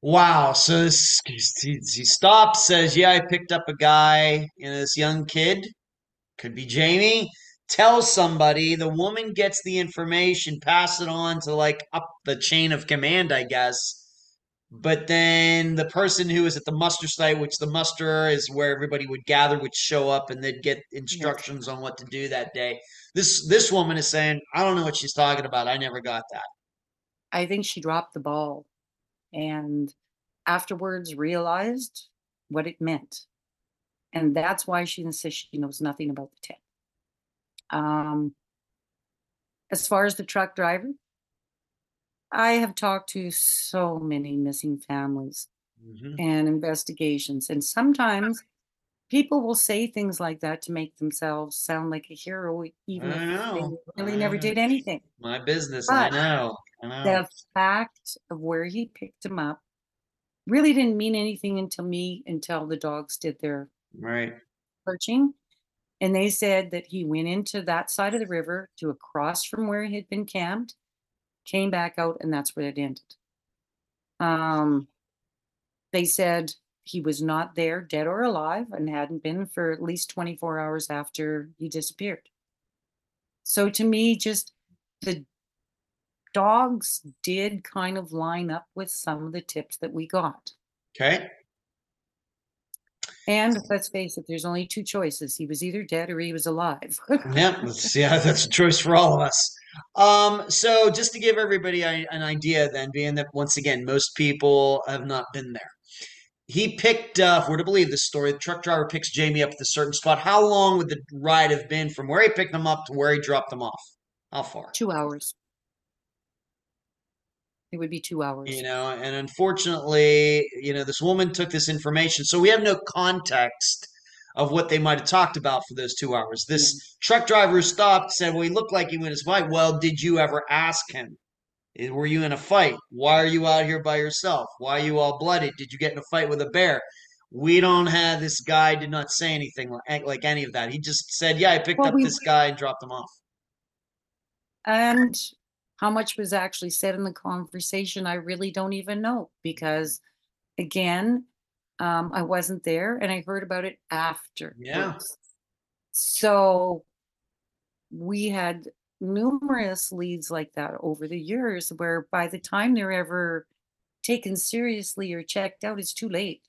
Wow. So this, he, he stops, says, Yeah, I picked up a guy, you know, this young kid, could be Jamie, tells somebody, the woman gets the information, pass it on to like up the chain of command, I guess. But then the person who is at the muster site, which the muster is where everybody would gather, would show up and they'd get instructions on what to do that day. This this woman is saying, I don't know what she's talking about. I never got that. I think she dropped the ball and afterwards realized what it meant. And that's why she insists she knows nothing about the tip. Um, as far as the truck driver, I have talked to so many missing families Mhm. and investigations, and sometimes people will say things like that to make themselves sound like a hero, even if they really I never know. did anything. My business. I But know. I know. the fact of where he picked him up really didn't mean anything until me until the dogs did their Right. searching and they said that he went into that side of the river to across from where he had been camped came back out and that's where it ended um they said he was not there dead or alive and hadn't been for at least 24 hours after he disappeared so to me just the dogs did kind of line up with some of the tips that we got. Okay. And let's face it, there's only two choices. He was either dead or he was alive. Yeah, that's, yeah, that's a choice for all of us. Um, so just to give everybody a- an idea, then, being that once again most people have not been there, he picked. Uh, if we're to believe this story, the truck driver picks Jamie up at a certain spot. How long would the ride have been from where he picked him up to where he dropped him off? How far? two hours. It would be two hours. You know, and unfortunately, you know, this woman took this information, so we have no context of what they might have talked about for those two hours. This truck driver stopped said, "Well, he looked like he went his fight." Well, did you ever ask him? Eh, Were you in a fight? Why are you out here by yourself? Why are you all blooded? Did you get in a fight with a bear? We don't have this guy did not say anything like, like any of that. He just said, "Yeah, I picked Well, up we- this guy and dropped him off." And how much was actually said in the conversation, I really don't even know because, again, um, I wasn't there and I heard about it after. Yeah. So we had numerous leads like that over the years where by the time they're ever taken seriously or checked out, it's too late.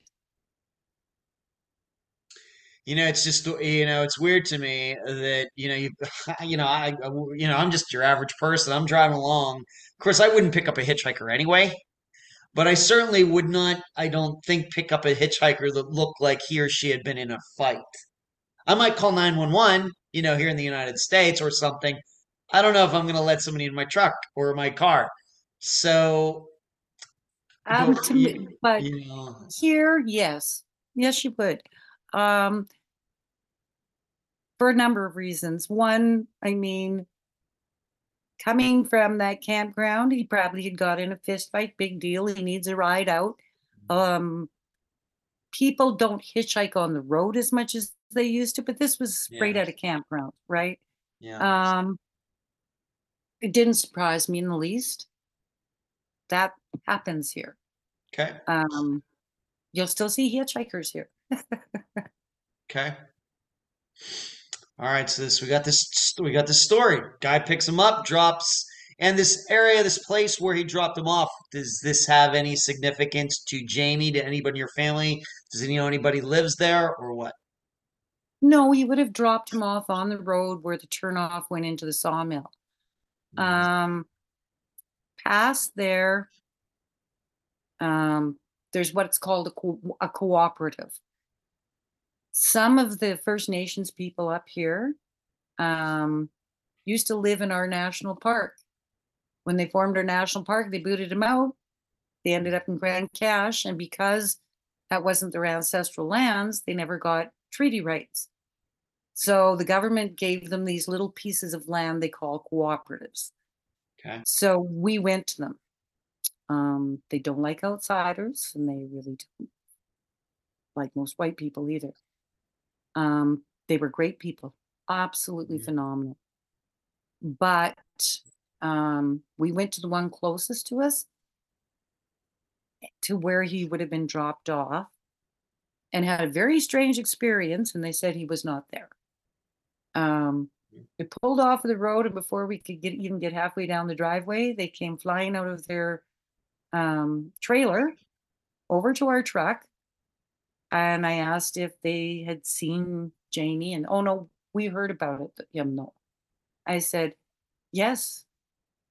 You know it's just you know it's weird to me that you know you you know I you know I'm just your average person. I'm driving along. Of course I wouldn't pick up a hitchhiker anyway but I certainly would not I don't think pick up a hitchhiker that looked like he or she had been in a fight. I might call 911 you know here in the United States or something. I don't know if I'm going to let somebody in my truck or my car. So Um, But me, but you know Here, yes. Yes, you would. Um, for a number of reasons. One, I mean, coming from that campground, he probably had got in a fist fight, big deal. He needs a ride out. Um, people don't hitchhike on the road as much as they used to, but this was straight Yeah. out of campground, right? yeah Um, it didn't surprise me in the least. That happens here. okay Um, you'll still see hitchhikers here. Okay. All right, so this we got this we got this story. Guy picks him up, drops, and this area, this place where he dropped him off. Does this have any significance to Jamie? To anybody in your family? Does he know anybody lives there or what? No, he would have dropped him off on the road where the turnoff went into the sawmill. Um, past there, um, there's what's called a, co- a cooperative. Some of the First Nations people up here um, used to live in our national park. When they formed our national park, they booted them out. They ended up in Grande Cache, and because that wasn't their ancestral lands, they never got treaty rights. So the government gave them these little pieces of land they call cooperatives. Okay. So we went to them. Um, they don't like outsiders, and they really don't like most white people either. Um, they were great people, absolutely Mhm. phenomenal. But um, we went to the one closest to us, to where he would have been dropped off, and had a very strange experience. And they said he was not there. Um, Mm. we pulled off the road, and before we could get even get halfway down the driveway, they came flying out of their um, trailer over to our truck. And I asked if they had seen Jamie, and oh no, we heard about it. But, Yeah, no. I said, yes,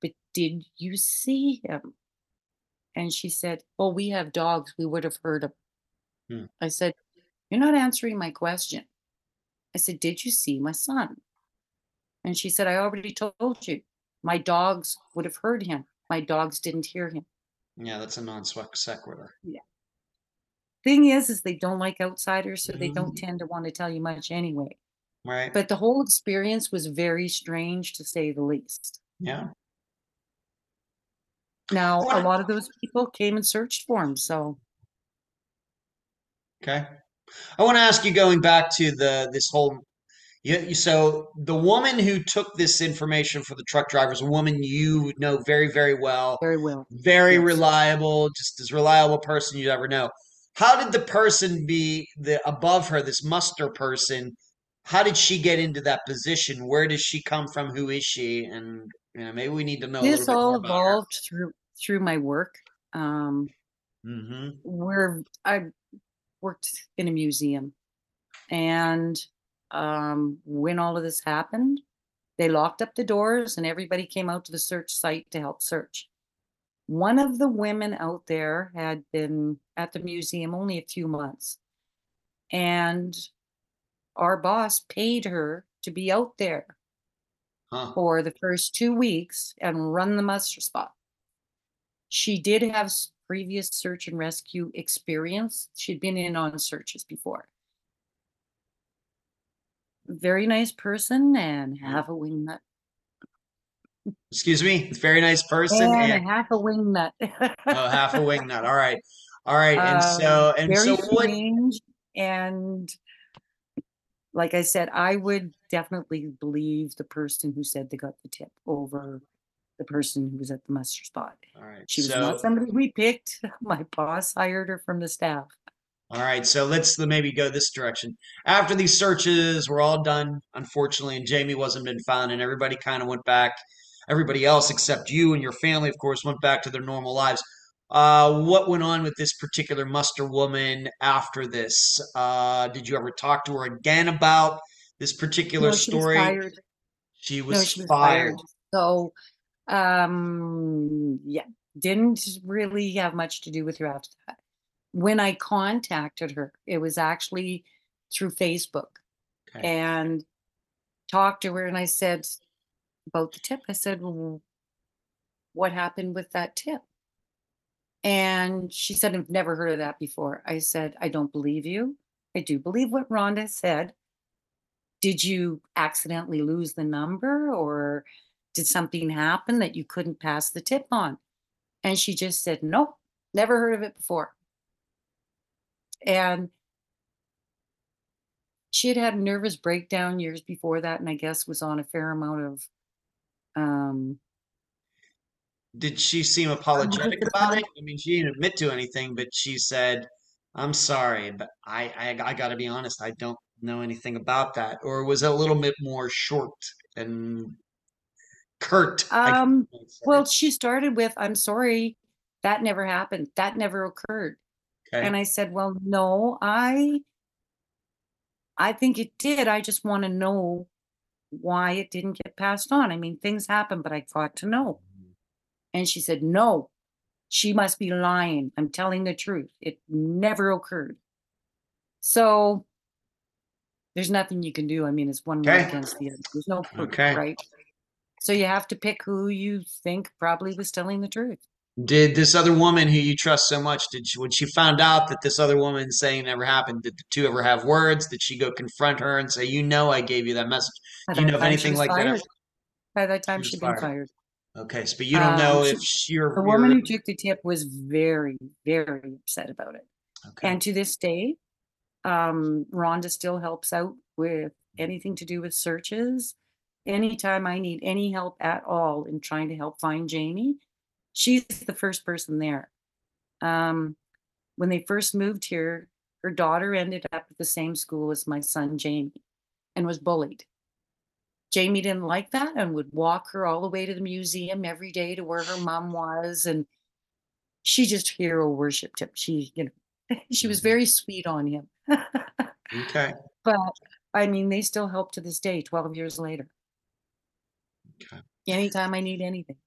but did you see him? And she said, well, we have dogs. We would have heard him. Hmm. I said, you're not answering my question. I said, did you see my son? And she said, I already told you. My dogs would have heard him. My dogs didn't hear him. Yeah, that's a non sequitur. Thing is, is they don't like outsiders, so they don't Mhm. tend to want to tell you much anyway. Right. But the whole experience was very strange to say the least. yeah. Now, a lot of those people came and searched for him. So, Okay. I want to ask you going back to the this whole you- so the woman who took this information for the truck driver is a woman you know very very well, very well. very Yes. reliable, just as reliable person you'd ever know. How did the person be the above her, this muster person? How did she get into that position? Where does she come from? Who is she? And you know, maybe we need to know a This all about her. evolved through through my work. Um, Mm-hmm. where I worked in a museum, and um, when all of this happened, they locked up the doors, and everybody came out to the search site to help search. One of the women out there had been at the museum only a few months, and our boss paid her to be out there Huh. for the first two weeks and run the muster spot. She did have previous search and rescue experience. She'd been in on searches before. Very nice person and have a wingnut. Excuse me. Very nice person. And and- half a wingnut. Oh, half a wing nut. All right. All right. And so, Um, and very so what? And like I said, I would definitely believe the person who said they got the tip over the person who was at the muster spot. All right. She was so, not somebody we picked. My boss hired her from the staff. all right. So let's maybe go this direction. After these searches were all done, unfortunately, and Jamie wasn't been found, and everybody kind of went back. Everybody else except you and your family, of course, went back to their normal lives. Uh, what went on with this particular muster woman after this? Uh, did you ever talk to her again about this particular No, she was story? fired. She was, no, she was fired. fired. So, um, yeah, didn't really have much to do with her after that. When I contacted her, it was actually through Facebook Okay. and talked to her. And I said about the tip, I said, well, what happened with that tip? And she said, I've never heard of that before. I said, I don't believe you. I do believe what Rhonda said. Did you accidentally lose the number or did something happen that you couldn't pass the tip on? And she just said, Nope, never heard of it before. And she had had a nervous breakdown years before that, and I guess was on a fair amount of um Did she seem apologetic about it? I mean, she didn't admit to anything, but she said, "I'm sorry, but I, I, I got to be honest. I don't know anything about that." Or was it a little bit more short and curt? Um you might say. well she started with i'm sorry that never happened that never occurred okay. and i said well no i i think it did i just want to know why it didn't get passed on. I mean things happen but i got to know. Mm-hmm. And she said no she must be lying. I'm telling the truth. It never occurred. So there's nothing you can do. I mean it's one way Okay. against the other. There's no proof Okay. right? So you have to pick who you think probably was telling the truth Did this other woman who you trust so much, did she, when she found out that this other woman saying never happened, did the two ever have words? Did she go confront her and say, "You know, I gave you that message"? Do you know if anything like that? ever- By that time, was she'd been fired. fired. Okay, so but you don't Um, know she- if she- The woman who took the tip was very, very upset about it. okay. And to this day, um, Rhonda still helps out with anything to do with searches. Anytime I need any help at all in trying to help find Jamie, she's the first person there. Um, when they first moved here, her daughter ended up at the same school as my son Jamie and was bullied. Jamie didn't like that and would walk her all the way to the museum every day to where her mom was. And she just hero worshipped him. She, you know, she was Mhm. very sweet on him. Okay. but I mean, they still help to this day, 12 years later. Okay. Anytime I need anything.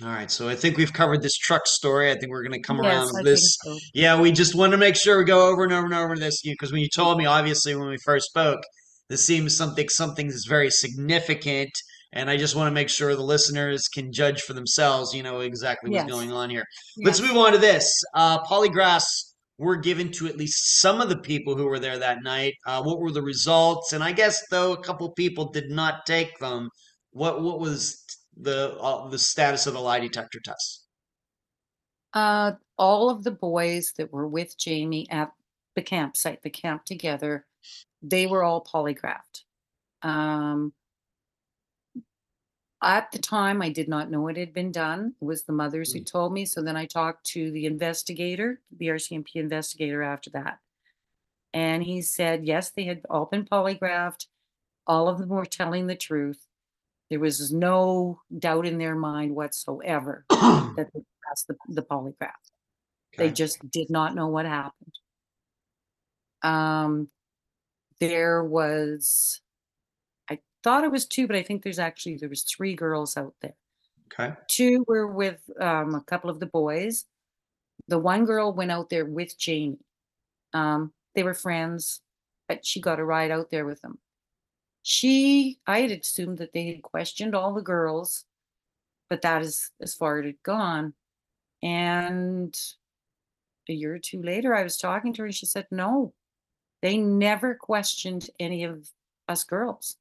All right. So I think we've covered this truck story. I think we're going to come around I this. so. Yeah, we just want to make sure we go over and over and over this because when you told me, obviously, when we first spoke, this seems something something that's very significant, and I just want to make sure the listeners can judge for themselves. You know exactly what's Yes. going on here. Let's move on to this. Uh, polygraphs were given to at least some of the people who were there that night. Uh, what were the results? And I guess though a couple people did not take them. What what was the uh, the status of the lie detector test? Uh, all of the boys that were with Jamie at the campsite, the camp together, they were all polygraphed. Um, at the time, I did not know it had been done. It was the mothers who told me. So then I talked to the investigator, the RCMP investigator after that. And he said, yes, they had all been polygraphed. All of them were telling the truth. There was no doubt in their mind whatsoever that they passed the, the polygraph. They just did not know what happened. Um, there was, I thought it was two, but I think there's actually there was three girls out there. Okay. Two were with um, a couple of the boys. The one girl went out there with Jamie. Um, they were friends, but she got a ride out there with them. She, I had assumed that they had questioned all the girls, but that is as far as it had gone. And a year or two later, I was talking to her and she said, no, they never questioned any of us girls.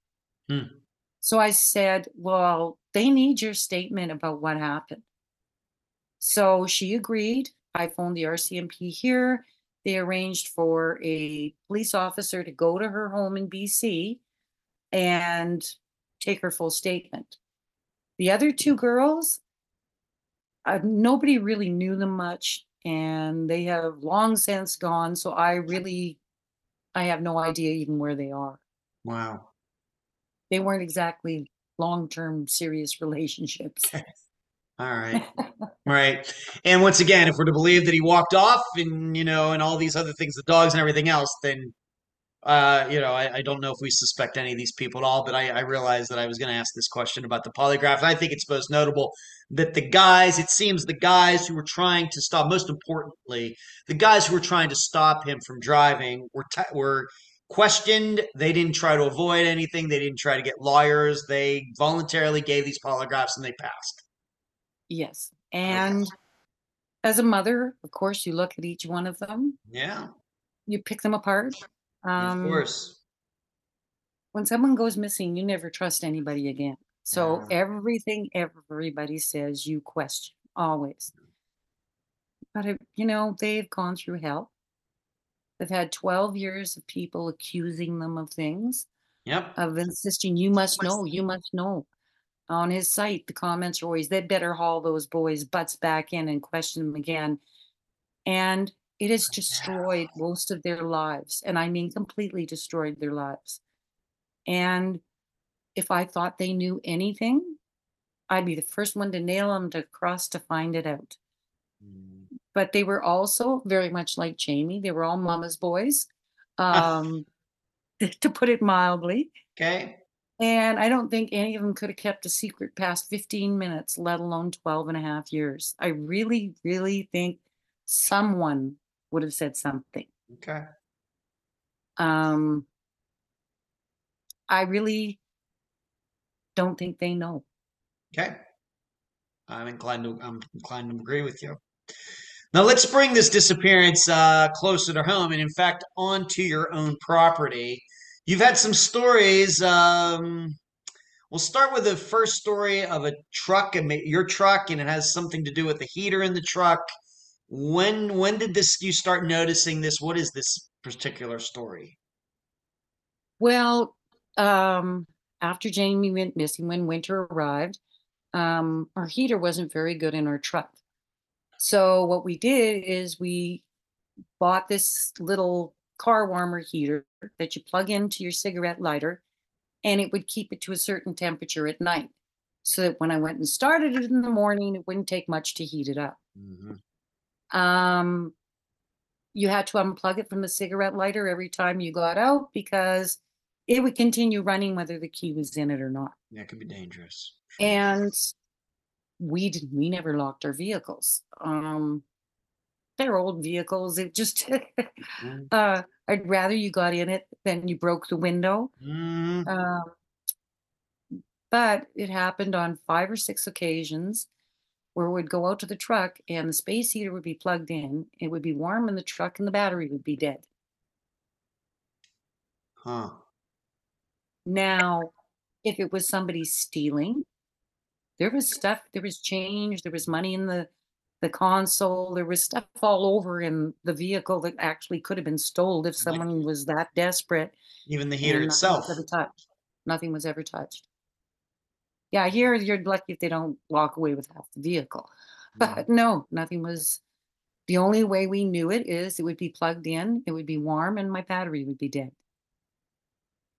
Hmm. So I said, well, they need your statement about what happened. So she agreed. I phoned the RCMP here. They arranged for a police officer to go to her home in BC and take her full statement. The other two girls, uh, nobody really knew them much and they have long since gone. So I really, I have no idea even where they are. Wow. They weren't exactly long-term serious relationships. all right. all right. And once again, if we're to believe that he walked off and, you know, and all these other things, the dogs and everything else, then, uh, you know, I, I don't know if we suspect any of these people at all, but I, I realized that I was going to ask this question about the polygraph. And I think it's most notable that the guys, it seems the guys who were trying to stop, most importantly, the guys who were trying to stop him from driving were, t- were questioned. They didn't try to avoid anything. They didn't try to get lawyers. They voluntarily gave these polygraphs and they passed. Yes. And as a mother, of course, you look at each one of them, Yeah, you pick them apart. Um, of course. when someone goes missing, you never trust anybody again. So Yeah. everything everybody says, you question always. But it, you know, they've gone through hell. They've had 12 years of people accusing them of things, Yep. of insisting, you must know, you must know. On his site, the comments are always, they better haul those boys' butts back in and question them again. And it has destroyed most of their lives. And I mean, completely destroyed their lives. And if I thought they knew anything, I'd be the first one to nail them to cross to find it out. But they were also very much like Jamie. They were all mama's boys, um, to put it mildly. Okay. And I don't think any of them could have kept a secret past 15 minutes, let alone 12 and a half years. I really, really think someone would have said something. Okay. Um, I really don't think they know. Okay. I'm inclined to I'm inclined to agree with you. Now let's bring this disappearance uh, closer to home, and in fact, onto your own property. You've had some stories. Um, we'll start with the first story of a truck and your truck, and it has something to do with the heater in the truck. When when did this you start noticing this? What is this particular story? Well, um, after Jamie went missing, when winter arrived, um, our heater wasn't very good in our truck. So what we did is we bought this little car warmer heater that you plug into your cigarette lighter and it would keep it to a certain temperature at night so that when I went and started it in the morning, it wouldn't take much to heat it up. Mm-hmm. Um, you had to unplug it from the cigarette lighter every time you got out because it would continue running whether the key was in it or not. That could be dangerous. And we didn't. we never locked our vehicles. Um, they're old vehicles. It just, mm. uh, I'd rather you got in it than you broke the window. Mm. Uh, but it happened on five or six occasions where we'd go out to the truck and the space heater would be plugged in. It would be warm in the truck and the battery would be dead. Huh. Now, if it was somebody stealing, there was stuff, there was change, there was money in the the console, there was stuff all over in the vehicle that actually could have been stolen if someone was that desperate. Even the heater itself. Was ever touched. Nothing was ever touched. Yeah, here you're lucky if they don't walk away with half the vehicle. But no, nothing was the only way we knew it is it would be plugged in, it would be warm, and my battery would be dead.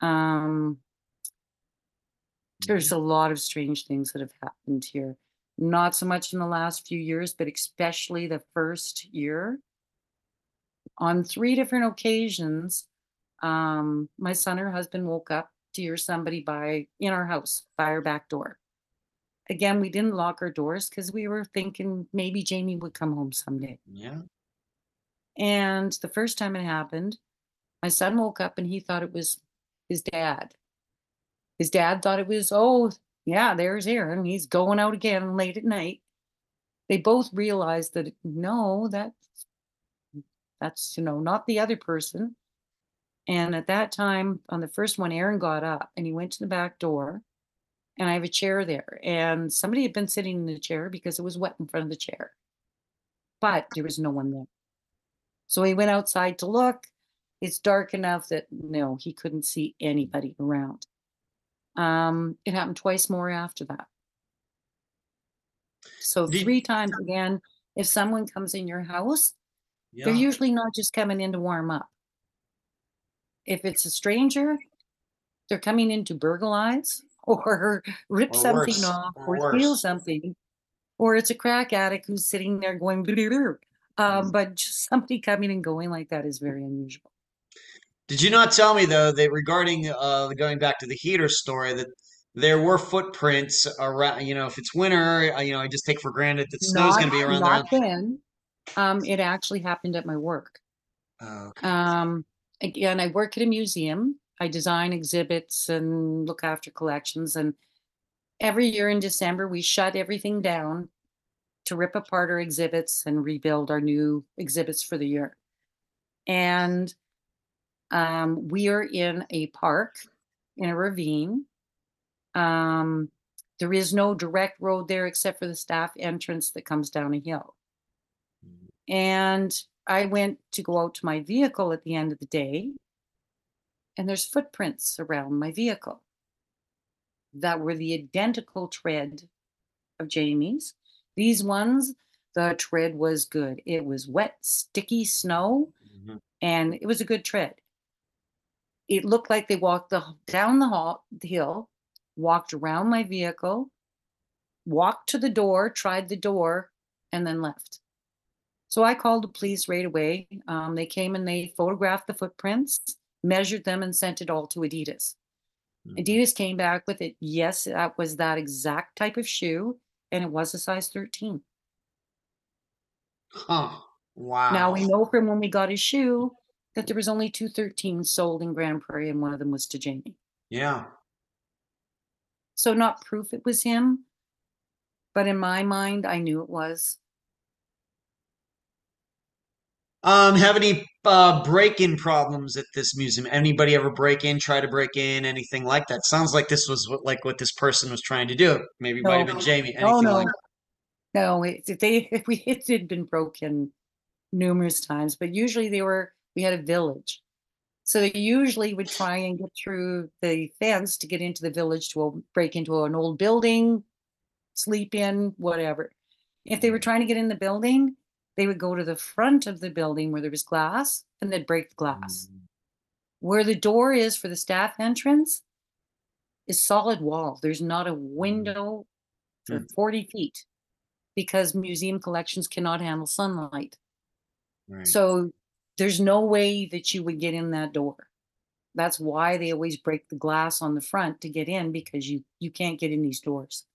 Um, there's a lot of strange things that have happened here. Not so much in the last few years, but especially the first year. On three different occasions, um, my son or husband woke up to hear somebody by in our house by our back door. Again, we didn't lock our doors because we were thinking maybe Jamie would come home someday. Yeah. And the first time it happened, my son woke up and he thought it was his dad. His dad thought it was, oh, yeah, there's Aaron. He's going out again late at night. They both realized that no, that's that's you know not the other person. And at that time, on the first one, Aaron got up and he went to the back door, and I have a chair there, and somebody had been sitting in the chair because it was wet in front of the chair, but there was no one there. So he went outside to look. It's dark enough that no, he couldn't see anybody around. Um, it happened twice more after that. So three times again, if someone comes in your house, yeah. they're usually not just coming in to warm up. If it's a stranger, they're coming in to burglarize or rip or something worse. off or, or steal something. Or it's a crack addict who's sitting there going, um, mm. but just somebody coming and going like that is very unusual. Did you not tell me though that regarding uh, going back to the heater story that there were footprints around? You know, if it's winter, uh, you know, I just take for granted that snow's going to be around not there. then. Um, it actually happened at my work. Oh, okay. Um, again, I work at a museum. I design exhibits and look after collections. And every year in December, we shut everything down to rip apart our exhibits and rebuild our new exhibits for the year. And um, we are in a park in a ravine. Um, there is no direct road there except for the staff entrance that comes down a hill. Mm-hmm. And I went to go out to my vehicle at the end of the day, and there's footprints around my vehicle that were the identical tread of Jamie's. These ones, the tread was good. It was wet, sticky snow, mm-hmm. and it was a good tread it looked like they walked the down the hall the hill walked around my vehicle walked to the door tried the door and then left so i called the police right away um, they came and they photographed the footprints measured them and sent it all to adidas mm-hmm. adidas came back with it yes that was that exact type of shoe and it was a size 13 huh wow now we know from when we got his shoe that there was only two 13 sold in Grande Prairie and one of them was to Jamie. Yeah. So not proof it was him, But in my mind, I knew it was. Um, have any uh, break-in problems at this museum? Anybody ever break in, try to break in, anything like that? Sounds like this was what, like what this person was trying to do. Maybe it might have been Jamie. Oh, no. like No, it they we it had been broken numerous times, but usually they were we had a village. So they usually would try and get through the fence to get into the village to o break into an old building, sleep in, whatever. If they were Mhm. trying to get in the building, they would go to the front of the building where there was glass, and they'd break the glass. Mm, Where the door is for the staff entrance is solid wall. There's not a mm, window for mm, 40 feet because museum collections cannot handle sunlight. right. So there's no way that you would get in that door. That's why they always break the glass on the front to get in because you you can't get in these doors.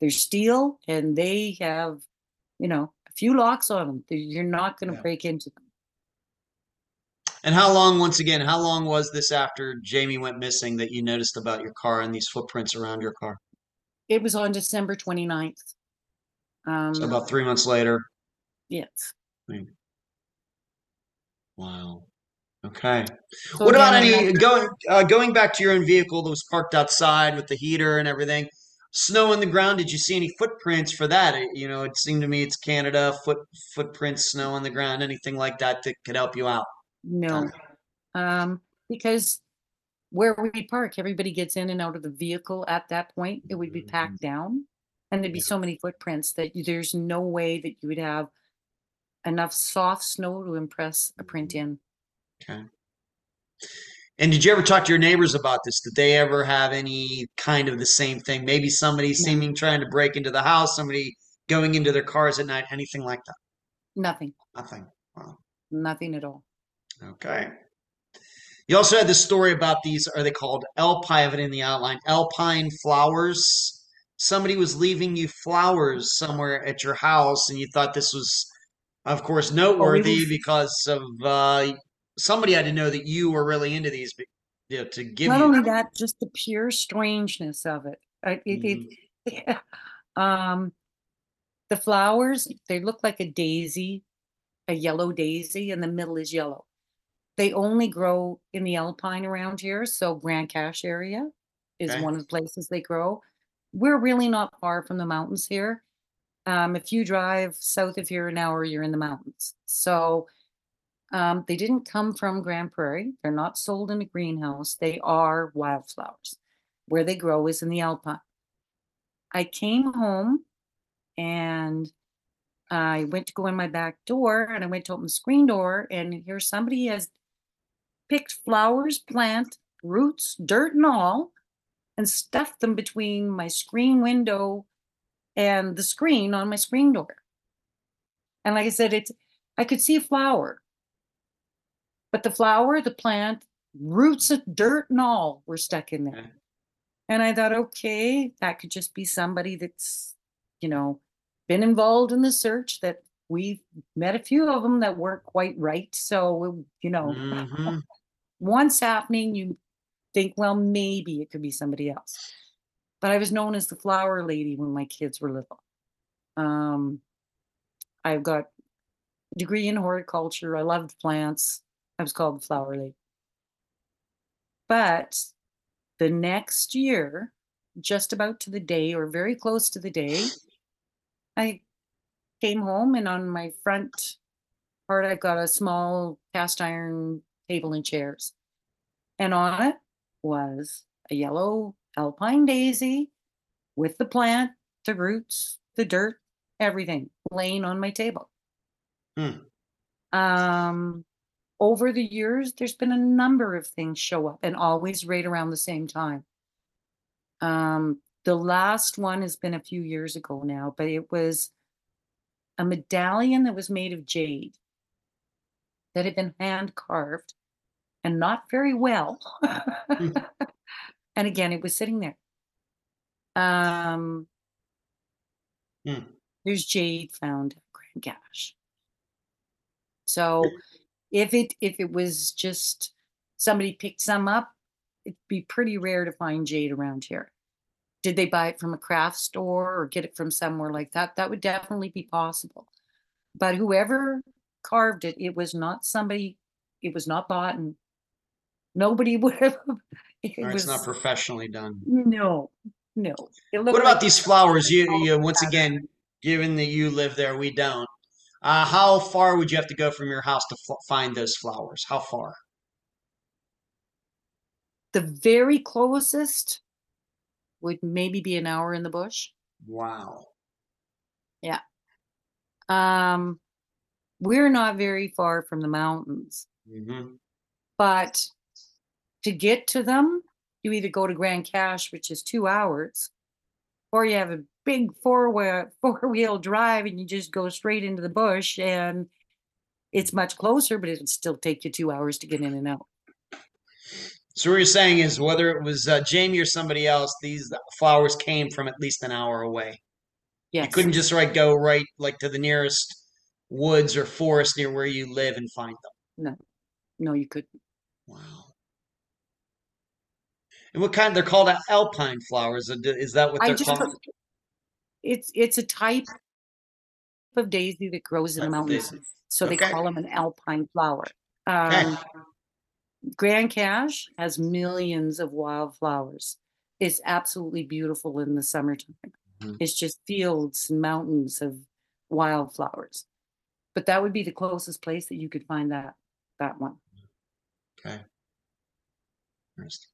They're steel and they have, you know, few locks on them. You're not going to Yeah. break into them. And how long, once again, how long was this after Jamie went missing that you noticed about your car and these footprints around your car? It was on December 29th. So Um, about three months later. yes. Wow. Okay. So What about any going uh, going back to your own vehicle that was parked outside with the heater and everything? Snow on the ground. Did you see any footprints for that? It- you know, it seemed to me it's Canada foot footprints, snow on the ground, anything like that that could help you out. No. Um, um because where we park, everybody gets in and out of the vehicle at that point. It would be packed mm-hmm. down. And there'd be so many footprints that you- there's no way that you would have enough soft snow to impress a print mm-hmm. in. Okay. And did you ever talk to your neighbors about this? Did they ever have any kind of the same thing? Maybe somebody seeming trying to break into the house, somebody going into their cars at night, anything like that? Nothing. Nothing. Wow. Nothing at all. Okay. You also had this story about these, are they called alpine? Have it in the outline. Alpine flowers. Somebody was leaving you flowers somewhere at your house, and you thought this was, of course, noteworthy was- because of uh, somebody had to know that you were really into these, you know, to give Not you. only that, just the pure strangeness of it. I, it, Mhm. it. Um, the flowers, they look like a daisy, a yellow daisy, and the middle is yellow. They only grow in the alpine around here, so Grande Cache area is Okay. one of the places they grow. We're really not far from the mountains here. Um, if you drive south of here an hour, you're in the mountains. So um, they didn't come from Grande Prairie. They're not sold in a greenhouse. They are wildflowers. Where they grow is in the alpine. I came home and I went to go in my back door and I went to open the screen door and here somebody has picked flowers, plant, roots, dirt and all, and stuffed them between my screen window and the screen on my screen door. And like I said, it's I could see a flower, but the flower, the plant, roots of dirt and all were stuck in there. And I thought, okay, that could just be somebody that's, you know, been involved in the search that we've met a few of them that weren't quite right. So, you know, Mhm. once happening, you think, well, maybe it could be somebody else. But I was known as the flower lady when my kids were little. Um, I've got degree in horticulture. I loved plants. I was called the flower lady. But the next year, just about to the day or very close to the day, I came home and on my front part, I've got a small cast iron table and chairs. And on it was a yellow alpine daisy with the plant, the roots, the dirt, everything laying on my table. Hmm. Um, over the years, there's been a number of things show up and always right around the same time. Um, the last one has been a few years ago now, but it was a medallion that was made of jade that had been hand carved and not very well. and again, it was sitting there. Um, Hmm. there's jade found at Grande Cache. So if it if it was just somebody picked some up, it'd be pretty rare to find jade around here. did they buy it from a craft store or get it from somewhere like that? That would definitely be possible. But whoever carved it, it was not somebody, it was not bought and nobody would have. It Or was it's not professionally done. no, no. It What about like these flowers? You, you once again, given that you live there, we don't. Uh, how far would you have to go from your house to f find those flowers? How far? the very closest would maybe be an hour in the bush. Wow. Yeah. Um, we're not very far from the mountains, hmm but to get to them, you either go to Grande Cache, which is two hours, or you have a big four wheel four wheel drive and you just go straight into the bush and it's much closer, but it would still take you two hours to get in and out. So what you're saying is whether it was uh, Jamie or somebody else, these flowers came from at least an hour away. Yes. You couldn't just right go right like to the nearest woods or forest near where you live and find them. No, no, you couldn't. Wow. And what kind? They're called alpine flowers. Is that what they're called? It's it's a type of daisy that grows in the mountains. So they Okay. call them an alpine flower. Okay. Um, Grande Cache has millions of wildflowers. It's absolutely beautiful in the summertime. Mhm. It's just fields and mountains of wildflowers. But that would be the closest place that you could find that that one. Okay. Interesting.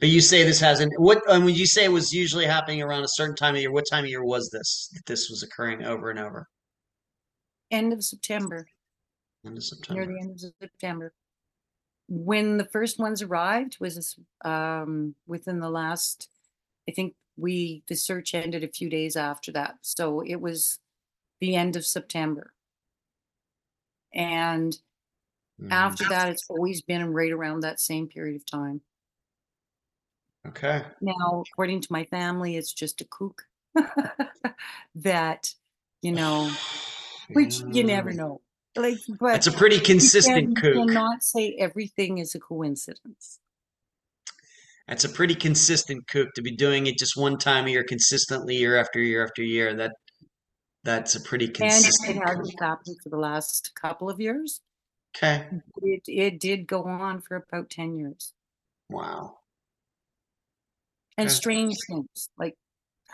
But you say this hasn't. What? And when you say it was usually happening around a certain time of year, what time of year was this? That this was occurring over and over. End of September, End of September. near the end of September. When the first ones arrived was um, within the last, I think we the search ended a few days after that, so it was the end of September. And Mhm. after that, it's always been right around that same period of time. Okay. Now, according to my family, it's just a kook that, you know, which you never know. Like, but That's a pretty you consistent kook. cannot say everything is a coincidence. That's a pretty consistent kook to be doing it just one time a year consistently, year after year after year. That that's a pretty consistent. And it hasn't happened for the last couple of years. Okay. It it did go on for about 10 years. Wow. And Okay. strange things like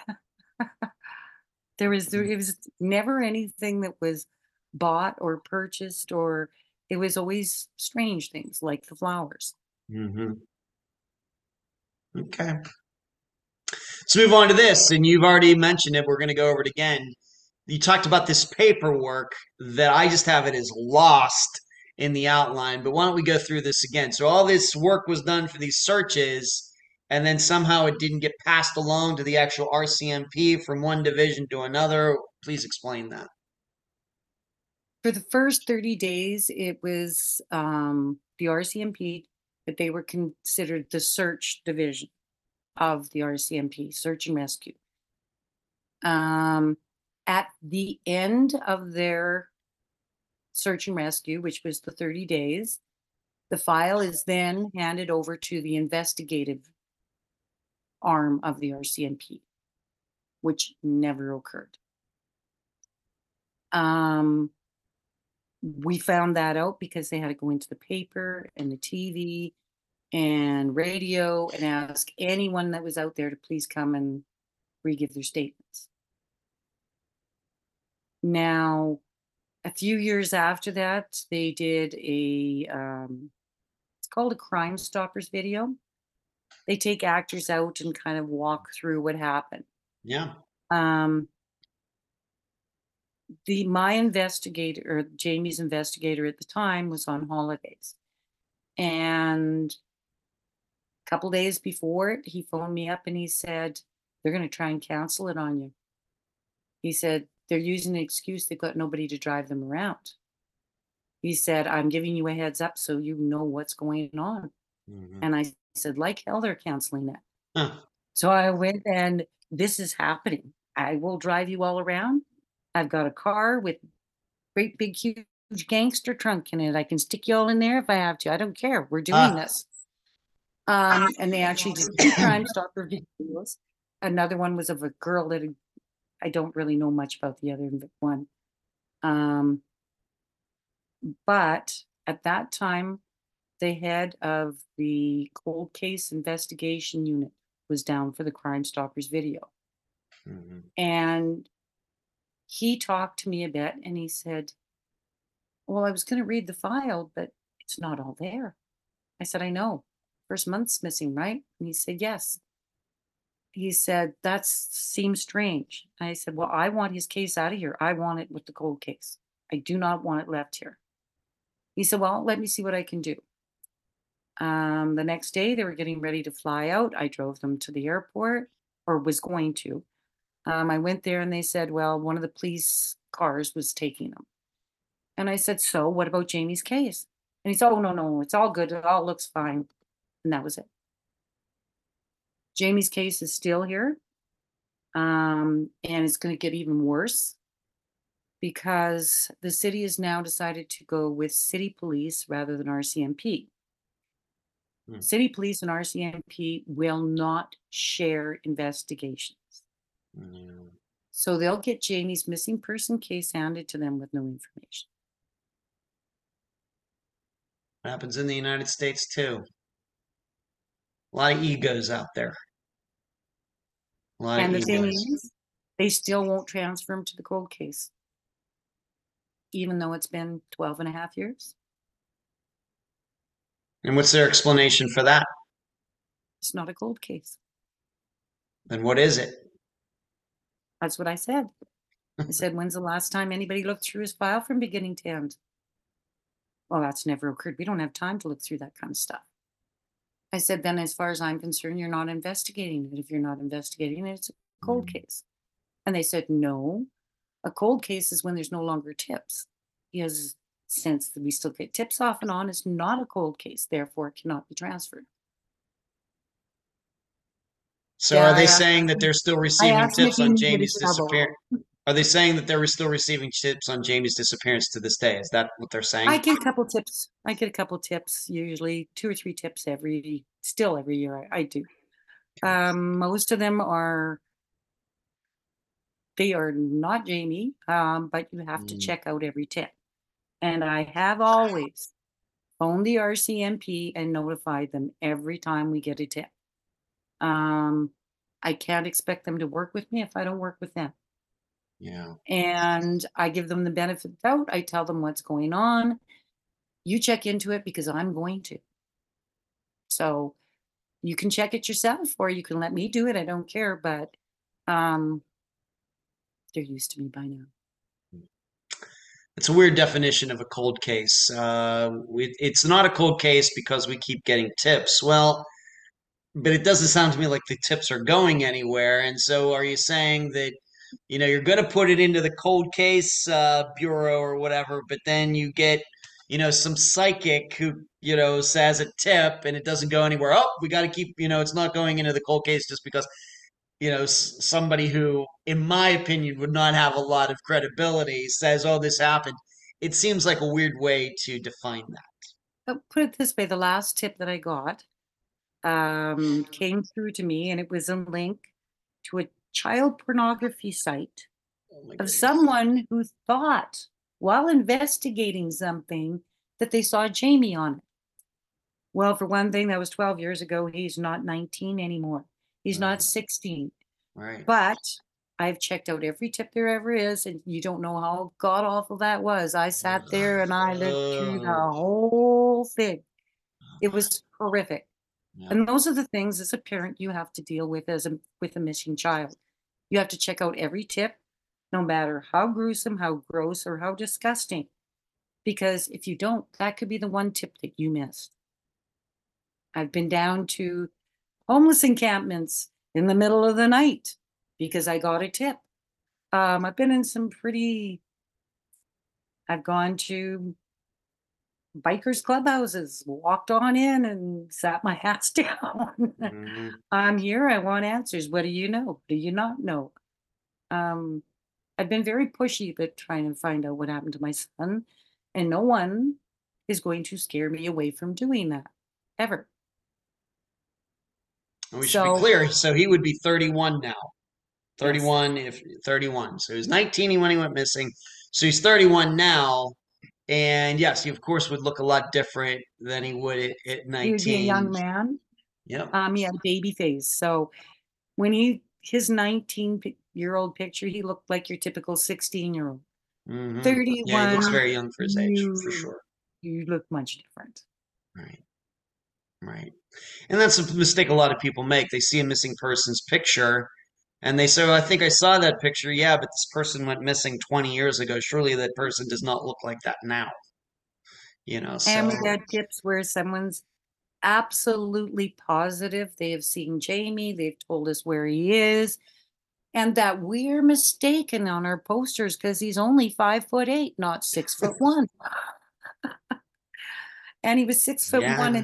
there was there it was never anything that was bought or purchased or it was always strange things like the flowers. hmm Okay. Let's move on to this, and you've already mentioned it. We're going to go over it again. You talked about this paperwork that I just have it as lost in the outline, but why don't we go through this again? So all this work was done for these searches, and then somehow it didn't get passed along to the actual RCMP from one division to another. Please explain that. For the first 30 days it was um the RCMP but they were considered the search division of the RCMP, search and rescue. Um, at the end of their search and rescue, which was the 30 days, the file is then handed over to the investigative arm of the RCMP, which never occurred. Um, we found that out because they had to go into the paper and the TV and radio and ask anyone that was out there to please come and re-give their statements. Now, a few years after that, they did a um, it's called a Crime Stoppers video. They take actors out and kind of walk through what happened. Yeah. Um, the my investigator or Jamie's investigator at the time was on holidays. And a couple days before it, he phoned me up and he said, They're gonna try and cancel it on you. He said, They're using an excuse, they've got nobody to drive them around. He said, I'm giving you a heads up so you know what's going on. Mhm. And I said, like hell, they're canceling that. Huh. So I went and this is happening. I will drive you all around. I've got a car with great big huge gangster trunk in it. I can stick you all in there if I have to. I don't care. We're doing Ah. this. Um, and they actually did two crime stopper videos. another one was of a girl that I don't really know much about the other one. Um, but at that time, the head of the cold case investigation unit was down for the Crime Stoppers video. Mhm. And he talked to me a bit and he said, Well, I was going to read the file, but it's not all there. I said, I know. First month's missing, right? And he said, Yes. He said, That seems strange. I said, Well, I want his case out of here. I want it with the cold case. I do not want it left here. He said, Well, let me see what I can do. Um, the next day, they were getting ready to fly out. I drove them to the airport or was going to. Um, I went there and they said, Well, one of the police cars was taking them. And I said, So what about Jamie's case? And he said, Oh, no, no, it's all good. It all looks fine. And that was it. Jamie's case is still here. Um, and it's going to get even worse because the city has now decided to go with city police rather than RCMP. Hmm. City police and RCMP will not share investigations. Yeah. So they'll get Jamie's missing person case handed to them with no information. Happens in the United States too. A lot of egos out there. A lot And of the thing is, they still won't transfer him to the cold case, even though it's been 12 and a half years. And what's their explanation for that? It's not a cold case. Then what is it? That's what I said. I said, When's the last time anybody looked through his file from beginning to end? Well, that's never occurred. We don't have time to look through that kind of stuff. I said, Then, as far as I'm concerned, you're not investigating it. If you're not investigating it, it's a cold Mm. case. And they said, No, a cold case is when there's no longer tips. Because since we still get tips off and on, it's not a cold case. Therefore, it cannot be transferred. So Yeah, are I they asked saying that they're still receiving asked tips he on knew that Jamie's it's double. disappearance? Are they saying that they're still receiving tips on Jamie's disappearance to this day? Is that what they're saying? I get a couple tips. I get a couple tips, usually two or three tips every, still every year. I, I do. Um, most of them are, they are not Jamie, um, but you have to Mm. check out every tip. And I have always phoned the RCMP and notified them every time we get a tip. Um, I can't expect them to work with me if I don't work with them Yeah. and I give them the benefit of the doubt. I tell them what's going on. You check into it because I'm going to. So you can check it yourself or you can let me do it. I don't care, but um they're used to me by now. It's a weird definition of a cold case. Uh, it's not a cold case because we keep getting tips. Well, but it doesn't sound to me like the tips are going anywhere. And so, are you saying that you know you're going to put it into the cold case uh, bureau or whatever, but then you get you know some psychic who you know says a tip and it doesn't go anywhere? Oh, we got to keep you know it's not going into the cold case just because you know s- somebody who in my opinion would not have a lot of credibility says oh this happened it seems like a weird way to define that But put it this way, the last tip that I got um came through to me and it was a link to a child pornography site oh of someone who thought while investigating something that they saw Jamie on it. Well, for one thing, that was 12 years ago. He's not 19 anymore. He's Right. not 16. right But I've checked out every tip there ever is, and you don't know how god awful that was. I sat there and I lived through the whole thing. It was horrific. Yeah. And those are the things as a parent you have to deal with as a with a missing child. You have to check out every tip, no matter how gruesome, how gross, or how disgusting. Because if you don't, that could be the one tip that you missed. I've been down to homeless encampments in the middle of the night because I got a tip. Um, I've been in some pretty I've gone to bikers clubhouses, walked on in and sat my ass down. Mhm. I'm here. I want answers. What do you know? Do you not know? Um, I've been very pushy but trying to find out what happened to my son, and no one is going to scare me away from doing that ever. And we should be clear. So he would be 31 now. 31 if 31. So he was 19 when he went missing. So he's 31 now. And yes, he of course would look a lot different than he would at, at 19. he be a young man. Yep. Um, he had a baby face. So when he his 19 year old picture, he looked like your typical 16 year old. Mhm. 31. Yeah, he looks very young for his age, for sure. You look much different. Right. Right. And that's a mistake a lot of people make. They see a missing person's picture and they say, well, I think I saw that picture. Yeah, but this person went missing 20 years ago. Surely that person does not look like that now. You know, so. And we got tips where someone's absolutely positive they have seen Jamie, they've told us where he is, and that we're mistaken on our posters because he's only five foot eight, not six foot one. and he was six foot one Yeah.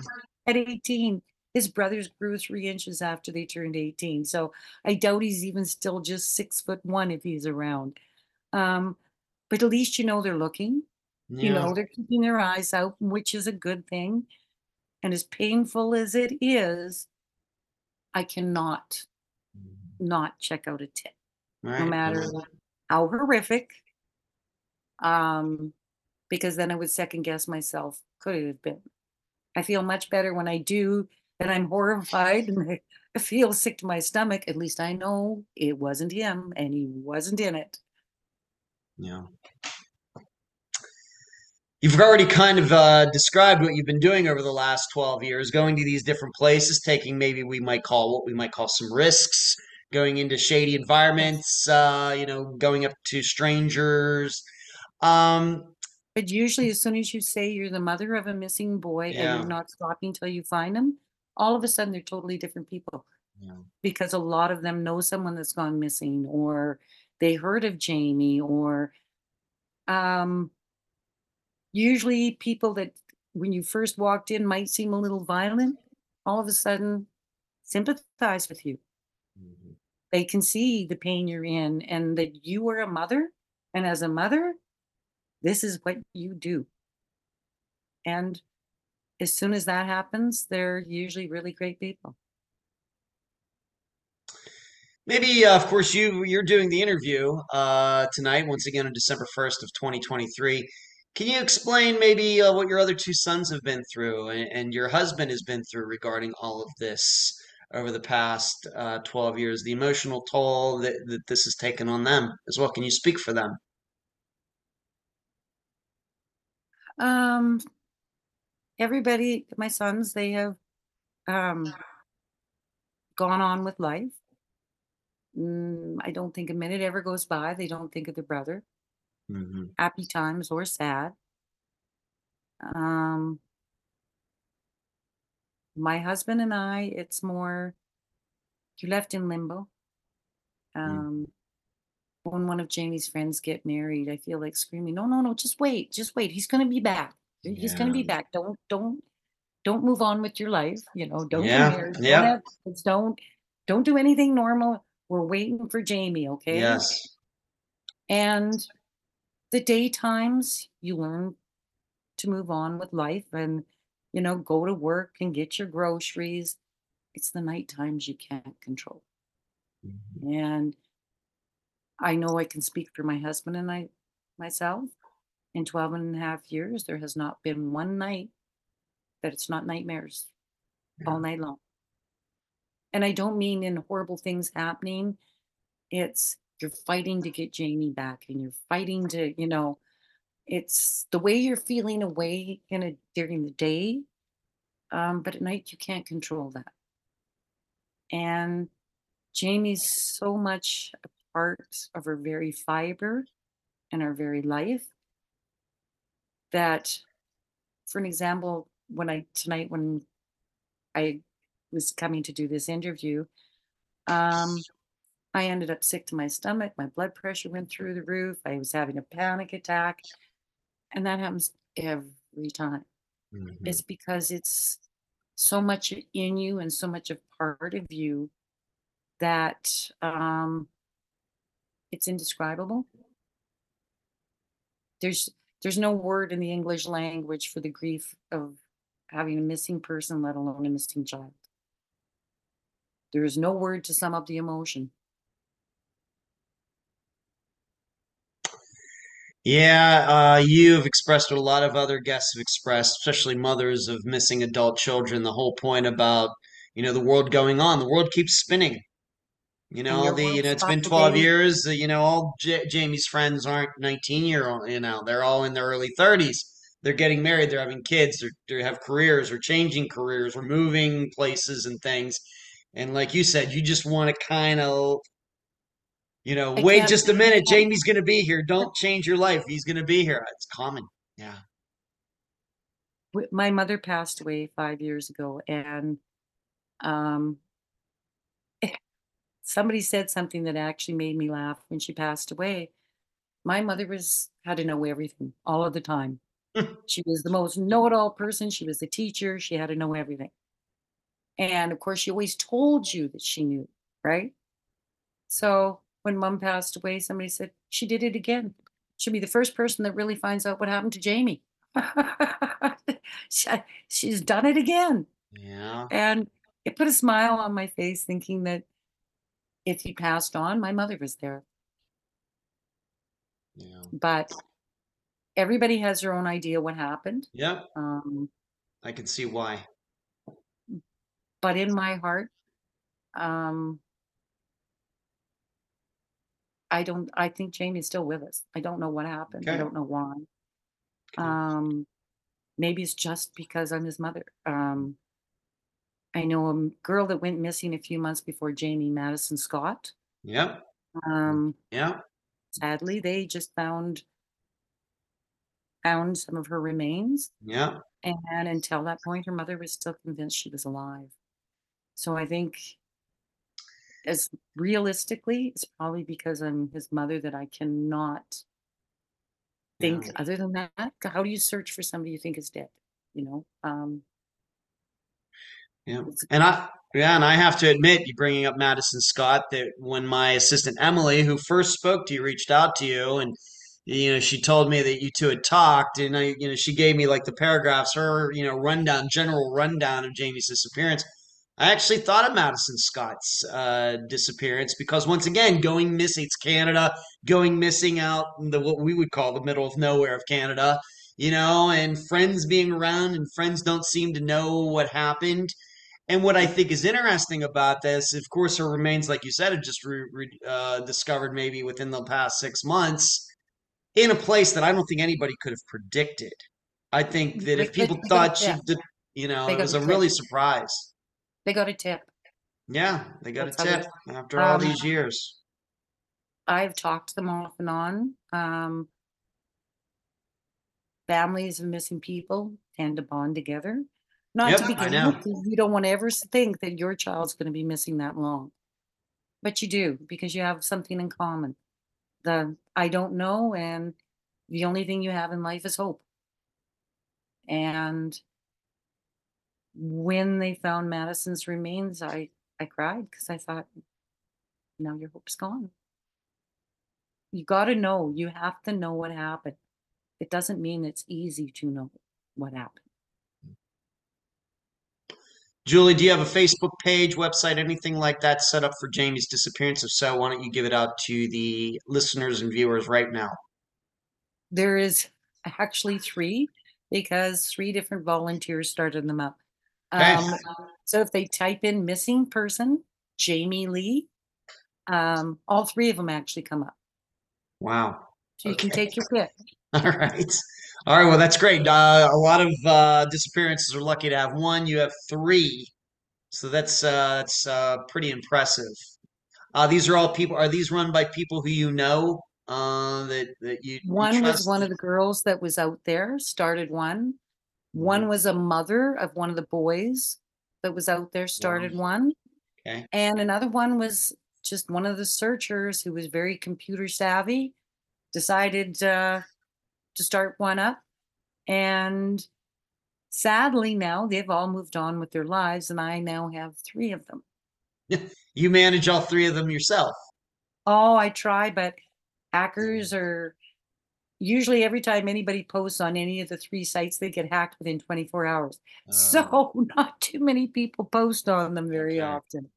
At, at 18. His brothers grew three inches after they turned 18. So I doubt he's even still just six foot one if he's around. Um, but at least you know they're looking. You know, they're keeping their eyes out, which is a good thing. And as painful as it is, I cannot not check out a tip, Right. no matter how horrific. Um, because then I would second guess myself. Could it have been? I feel much better when I do, and I'm horrified and I, feel sick to my stomach. At least I know it wasn't him and he wasn't in it. Yeah. You've already kind of uh, described what you've been doing over the last 12 years, going to these different places, taking maybe we might call what we might call some risks, going into shady environments, uh, you know, going up to strangers. Um, But usually, as soon as you say you're the mother of a missing boy and Yeah. you're not stopping till you find him, all of a sudden they're totally different people yeah. because a lot of them know someone that's gone missing or they heard of Jamie or um usually people that when you first walked in might seem a little violent all of a sudden sympathize with you Mhm. they can see the pain you're in and that you are a mother and as a mother this is what you do and as soon as that happens they're usually really great people Maybe, uh, of course, you you're doing the interview uh, tonight, once again on December 1st of 2023. Can you explain maybe uh, what your other two sons have been through and, and your husband has been through regarding all of this over the past uh, 12 years, the emotional toll that, that this has taken on them as well? Can you speak for them? Um everybody my sons they have um gone on with life. Mm, i don't think a minute ever goes by they don't think of their brother. Hmm happy times or sad. Um my husband and i it's more you're left in limbo. Um when one of jamie's friends get married i feel like screaming no no no just wait just wait he's going to be back he's going to be back don't don't don't move on with your life you know don't Yeah, married don't kids, don't don't do anything normal we're waiting for jamie okay Yes. and the daytimes you learn to move on with life and you know go to work and get your groceries it's the night times you can't control Mhm. and i know i can speak for my husband and i myself. In 12 and a half years there has not been one night that it's not nightmares all night long. And i don't mean in horrible things happening. It's you're fighting to get jamie back and you're fighting to you know it's the way you're feeling away in a during the day um, but at night you can't control that. And jamie's so much a part of our very fiber and our very life that for an example when i tonight when i was coming to do this interview um, I ended up sick to my stomach. My blood pressure went through the roof. I was having a panic attack. And that happens every time. Mhm. It's because it's so much in you and so much a part of you that um, it's indescribable. There's there's no word in the English language for the grief of having a missing person, let alone a missing child. There is no word to sum up the emotion. Yeah, uh, you've expressed what a lot of other guests have expressed, especially mothers of missing adult children. The whole point about, you know, the world going on. The world keeps spinning. You know, all the, you know, it's been 12 years. uh, You know, all J Jamie's friends aren't 19 year old, you know, they're all in their early 30s. They're getting married, they're having kids, they're, they have careers, or changing careers, or moving places and things. And like you said, you just want to kind of, you know, I wait just a minute. Jamie's going to be here. Don't change your life. He's going to be here. It's common. Yeah. my mother passed away five years ago and um somebody said something that actually made me laugh when she passed away. My mother was had to know everything all of the time. She was the most know-it-all person. She was the teacher. She had to know everything. And of course she always told you that she knew right? So when mom passed away somebody said she did it again. She'll be the first person that really finds out what happened to jamie. She- she's done it again. Yeah. and it put a smile on my face thinking that if he passed on, my mother was there. Yeah. But everybody has their own idea what happened. Yeah. Um, I can see why. but in my heart, um, I don't, I think Jamie's still with us. I don't know what happened. I don't know why. Okay. Um, maybe it's just because I'm his mother. Um, I know a girl that went missing a few months before Jamie, Madison Scott. Yep. Um, Yeah. sadly, they just found found some of her remains, Yeah. and until that point, her mother was still convinced she was alive. So I think, as realistically, it's probably because I'm his mother that I cannot think Yeah. other than that. How do you search for somebody you think is dead? You know, um, Yeah. And I, yeah, and I have to admit, you bringing up Madison Scott, that when my assistant Emily, who first spoke to you, reached out to you, and you know, she told me that you two had talked, and I, you know, she gave me like the paragraphs, her, you know, rundown, general rundown of Jamie's disappearance. I actually thought of Madison Scott's uh, disappearance because once again, going missing, it's Canada, going missing out in the what we would call the middle of nowhere of Canada, you know, and friends being around, and friends don't seem to know what happened. And what I think is interesting about this, of course, her remains, like you said, have just re, re, uh, discovered maybe within the past six months in a place that I don't think anybody could have predicted. I think that if people thought she did, you know, it was a a really surprise. They got a tip. Yeah, they got a That's how tip after all Um, these years. I've talked to them off and on. Um, families of missing people tend to bond together. Not to Yep, I begin know. with, 'cause you don't want to ever s- think that your child's going to be missing that long, but you do because you have something in common. The I don't know, and the only thing you have in life is hope. And when they found Madison's remains, I I cried because I thought, now your hope's gone. You got to know. You have to know what happened. It doesn't mean it's easy to know what happened. Julie, do you have a Facebook page, website, anything like that set up for Jamie's disappearance? If so, why don't you give it out to the listeners and viewers right now? There is actually three because three different volunteers started them up. Okay. Um, so if they type in missing person, Jamie Lee, um, all three of them actually come up. Wow. So you can take your pick. All right. All right. Well, that's great. Uh, a lot of uh, disappearances are lucky to have one. You have three, so that's uh, that's uh, pretty impressive. Uh, these are all people. Are these run by people who you know uh, that that you, you One was one of the girls that was out there, started one. One Mhm. was a mother of one of the boys that was out there, started one. Okay. And another one was just one of the searchers who was very computer savvy, decided uh, to start one up. And sadly, now they've all moved on with their lives, and I now have three of them. You manage all three of them yourself. Oh, I try, but hackers are usually every time anybody posts on any of the three sites, they get hacked within 24 hours. Uh, So not too many people post on them very Okay. often.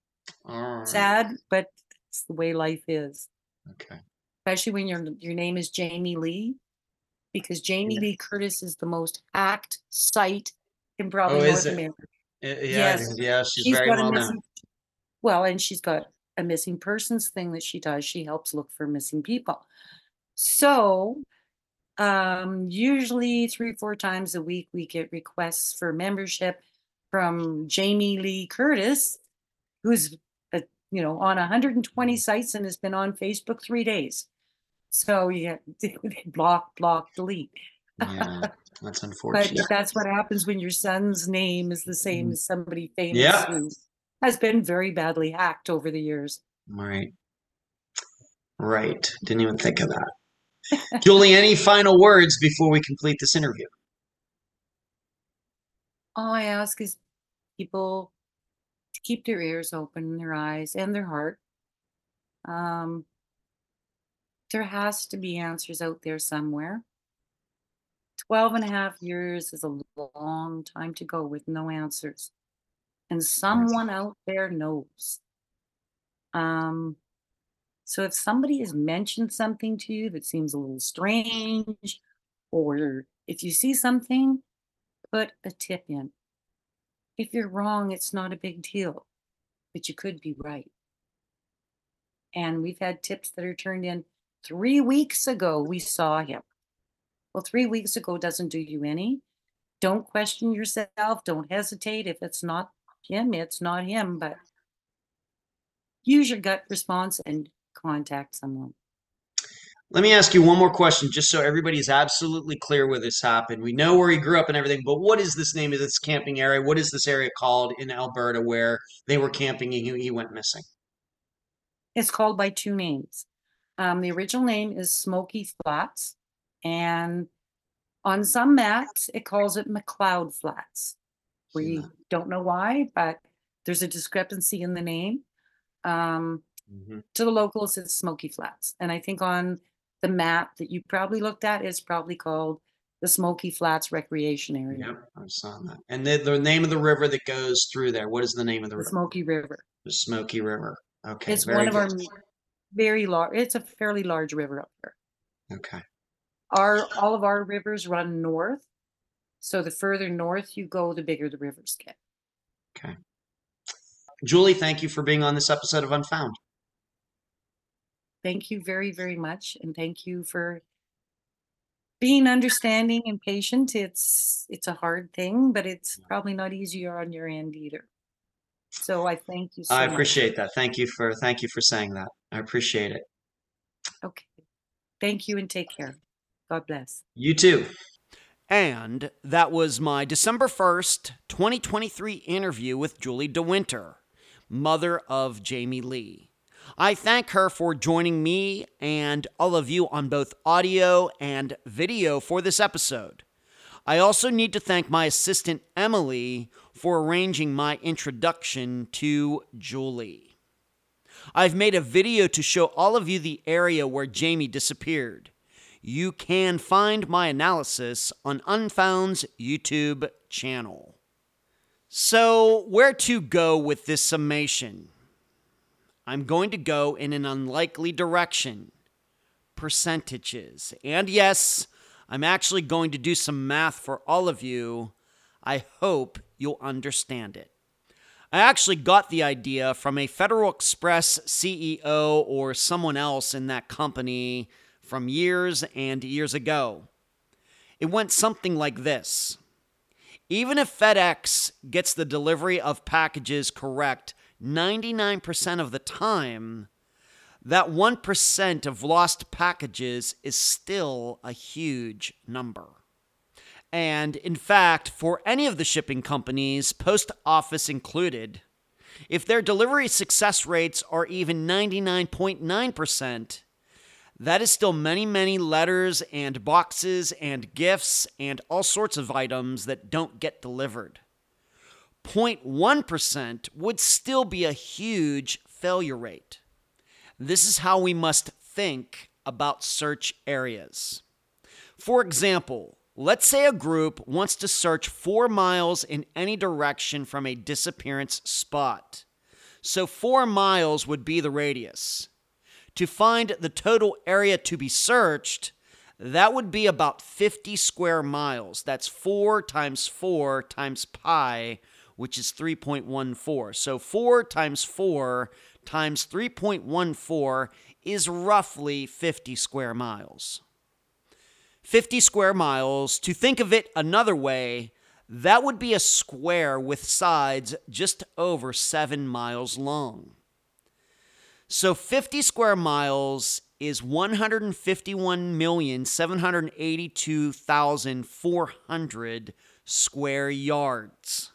Sad, but it's the way life is. Okay. Especially when your your name is Jamie Lee, because Jamie yeah. Lee Curtis is the most hacked site in probably oh, North America. Yeah, yes. yeah, she's, she's very well known. Well, and she's got a missing persons thing that she does. She helps look for missing people. So, um, usually three, four times a week, we get requests for membership from Jamie Lee Curtis, who's a, you know on 120 sites and has been on Facebook three days. So yeah, block, block, delete. Yeah, that's unfortunate. but that's what happens when your son's name is the same mm. as somebody famous yeah. who has been very badly hacked over the years. Right. Right. Didn't even think of that. Julie, any final words before we complete this interview? All I ask is people to keep their ears open, their eyes, and their heart. Um, there has to be answers out there somewhere. 12 and a half years is a long time to go with no answers and someone out there knows. Um, so if somebody has mentioned something to you that seems a little strange, or if you see something, put a tip in. If you're wrong, it's not a big deal, but you could be right. And we've had tips that are turned in three weeks ago. We saw him. Well, three weeks ago doesn't do you any. Don't question yourself. Don't hesitate. If it's not him, it's not him, but use your gut response and contact someone. Let me ask you one more question, just so everybody is absolutely clear where this happened. We know where he grew up and everything, but what is this name of this camping area? What is this area called in Alberta where they were camping and he, went missing? It's called by two names. Um, the original name is Smoky Flats, and on some maps it calls it McLeod Flats. We don't know why, but there's a discrepancy in the name. Um, mm-hmm. To the locals, it's Smoky Flats. And I think on the map that you probably looked at, it's probably called the Smoky Flats Recreation Area. Yep, I saw that. And the, the name of the river that goes through there, what is the name of the, the river? Smoky River. The Smoky River. Okay. It's one of our very large, it's a fairly large river up there. Okay. Our all of our rivers run north so the further north you go, the bigger the rivers get. Okay. Julie, thank you for being on this episode of Unfound. Thank you very, very much. And thank you for being understanding and patient. It's it's a hard thing, but it's probably not easier on your end either. So I thank you so I appreciate much. that. Thank you for thank you for saying that. I appreciate it. Okay. Thank you and take care. God bless. You too. And that was my December 1st, 2023 interview with Julie DeWinter, mother of Jamie Lee. I thank her for joining me and all of you on both audio and video for this episode. I also need to thank my assistant Emily for arranging my introduction to Julie. I've made a video to show all of you the area where Jamie disappeared you can find my analysis on Unfound's YouTube channel. So, where to go with this summation? I'm going to go in an unlikely direction percentages. And yes, I'm actually going to do some math for all of you. I hope you'll understand it. I actually got the idea from a Federal Express CEO or someone else in that company from years and years ago. It went something like this Even if FedEx gets the delivery of packages correct 99% of the time, that 1% of lost packages is still a huge number. And in fact, for any of the shipping companies, post office included, if their delivery success rates are even 99.9%, that is still many, many letters and boxes and gifts and all sorts of items that don't get delivered. 0.1% would still be a huge failure rate. This is how we must think about search areas. For example, let's say a group wants to search four miles in any direction from a disappearance spot. So four miles would be the radius. To find the total area to be searched, that would be about 50 square miles. That's 4 times 4 times pi, which is 3.14. So 4 times 4 times 3.14 is roughly 50 square miles. 50 square miles, to think of it another way, that would be a square with sides just over 7 miles long. So 50 square miles is 151,782,400 square yards.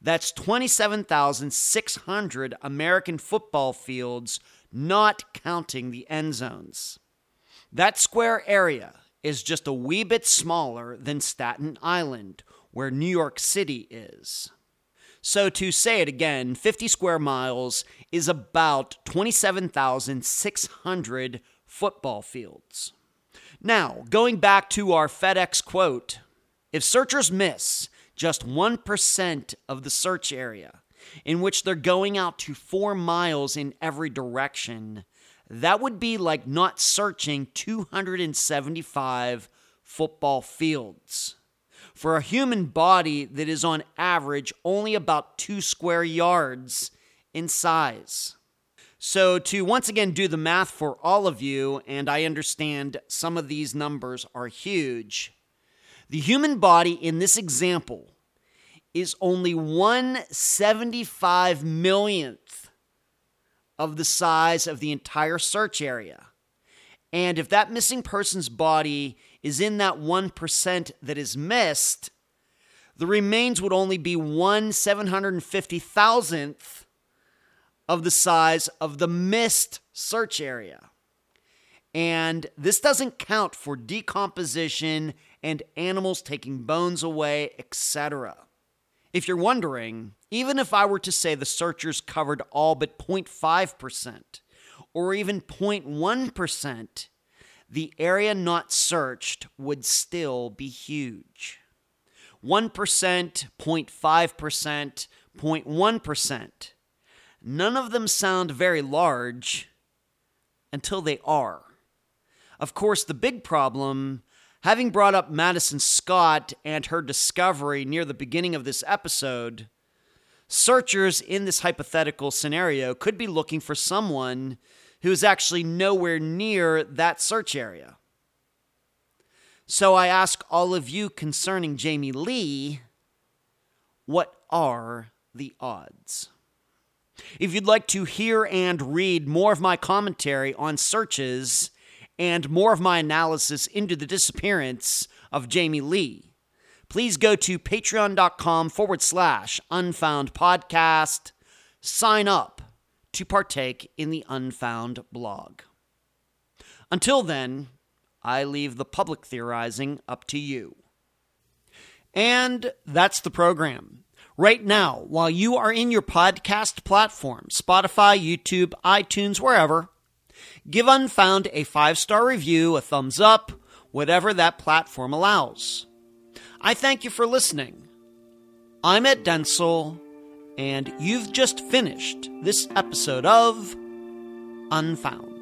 That's 27,600 American football fields, not counting the end zones. That square area is just a wee bit smaller than Staten Island, where New York City is. So, to say it again, 50 square miles is about 27,600 football fields. Now, going back to our FedEx quote if searchers miss just 1% of the search area, in which they're going out to four miles in every direction, that would be like not searching 275 football fields. For a human body that is on average only about two square yards in size. So, to once again do the math for all of you, and I understand some of these numbers are huge, the human body in this example is only 175 millionth of the size of the entire search area. And if that missing person's body is in that 1% that is missed, the remains would only be 1 750,000th of the size of the missed search area. And this doesn't count for decomposition and animals taking bones away, etc. If you're wondering, even if I were to say the searchers covered all but 0.5%, or even 0.1%, the area not searched would still be huge. 1%, 0.5%, 0.1%. None of them sound very large until they are. Of course, the big problem Having brought up Madison Scott and her discovery near the beginning of this episode, searchers in this hypothetical scenario could be looking for someone who is actually nowhere near that search area. So I ask all of you concerning Jamie Lee, what are the odds? If you'd like to hear and read more of my commentary on searches, and more of my analysis into the disappearance of Jamie Lee, please go to patreon.com forward slash unfound podcast. Sign up to partake in the Unfound blog. Until then, I leave the public theorizing up to you. And that's the program. Right now, while you are in your podcast platform, Spotify, YouTube, iTunes, wherever, Give Unfound a five star review, a thumbs up, whatever that platform allows. I thank you for listening. I'm Ed Dentzel, and you've just finished this episode of Unfound.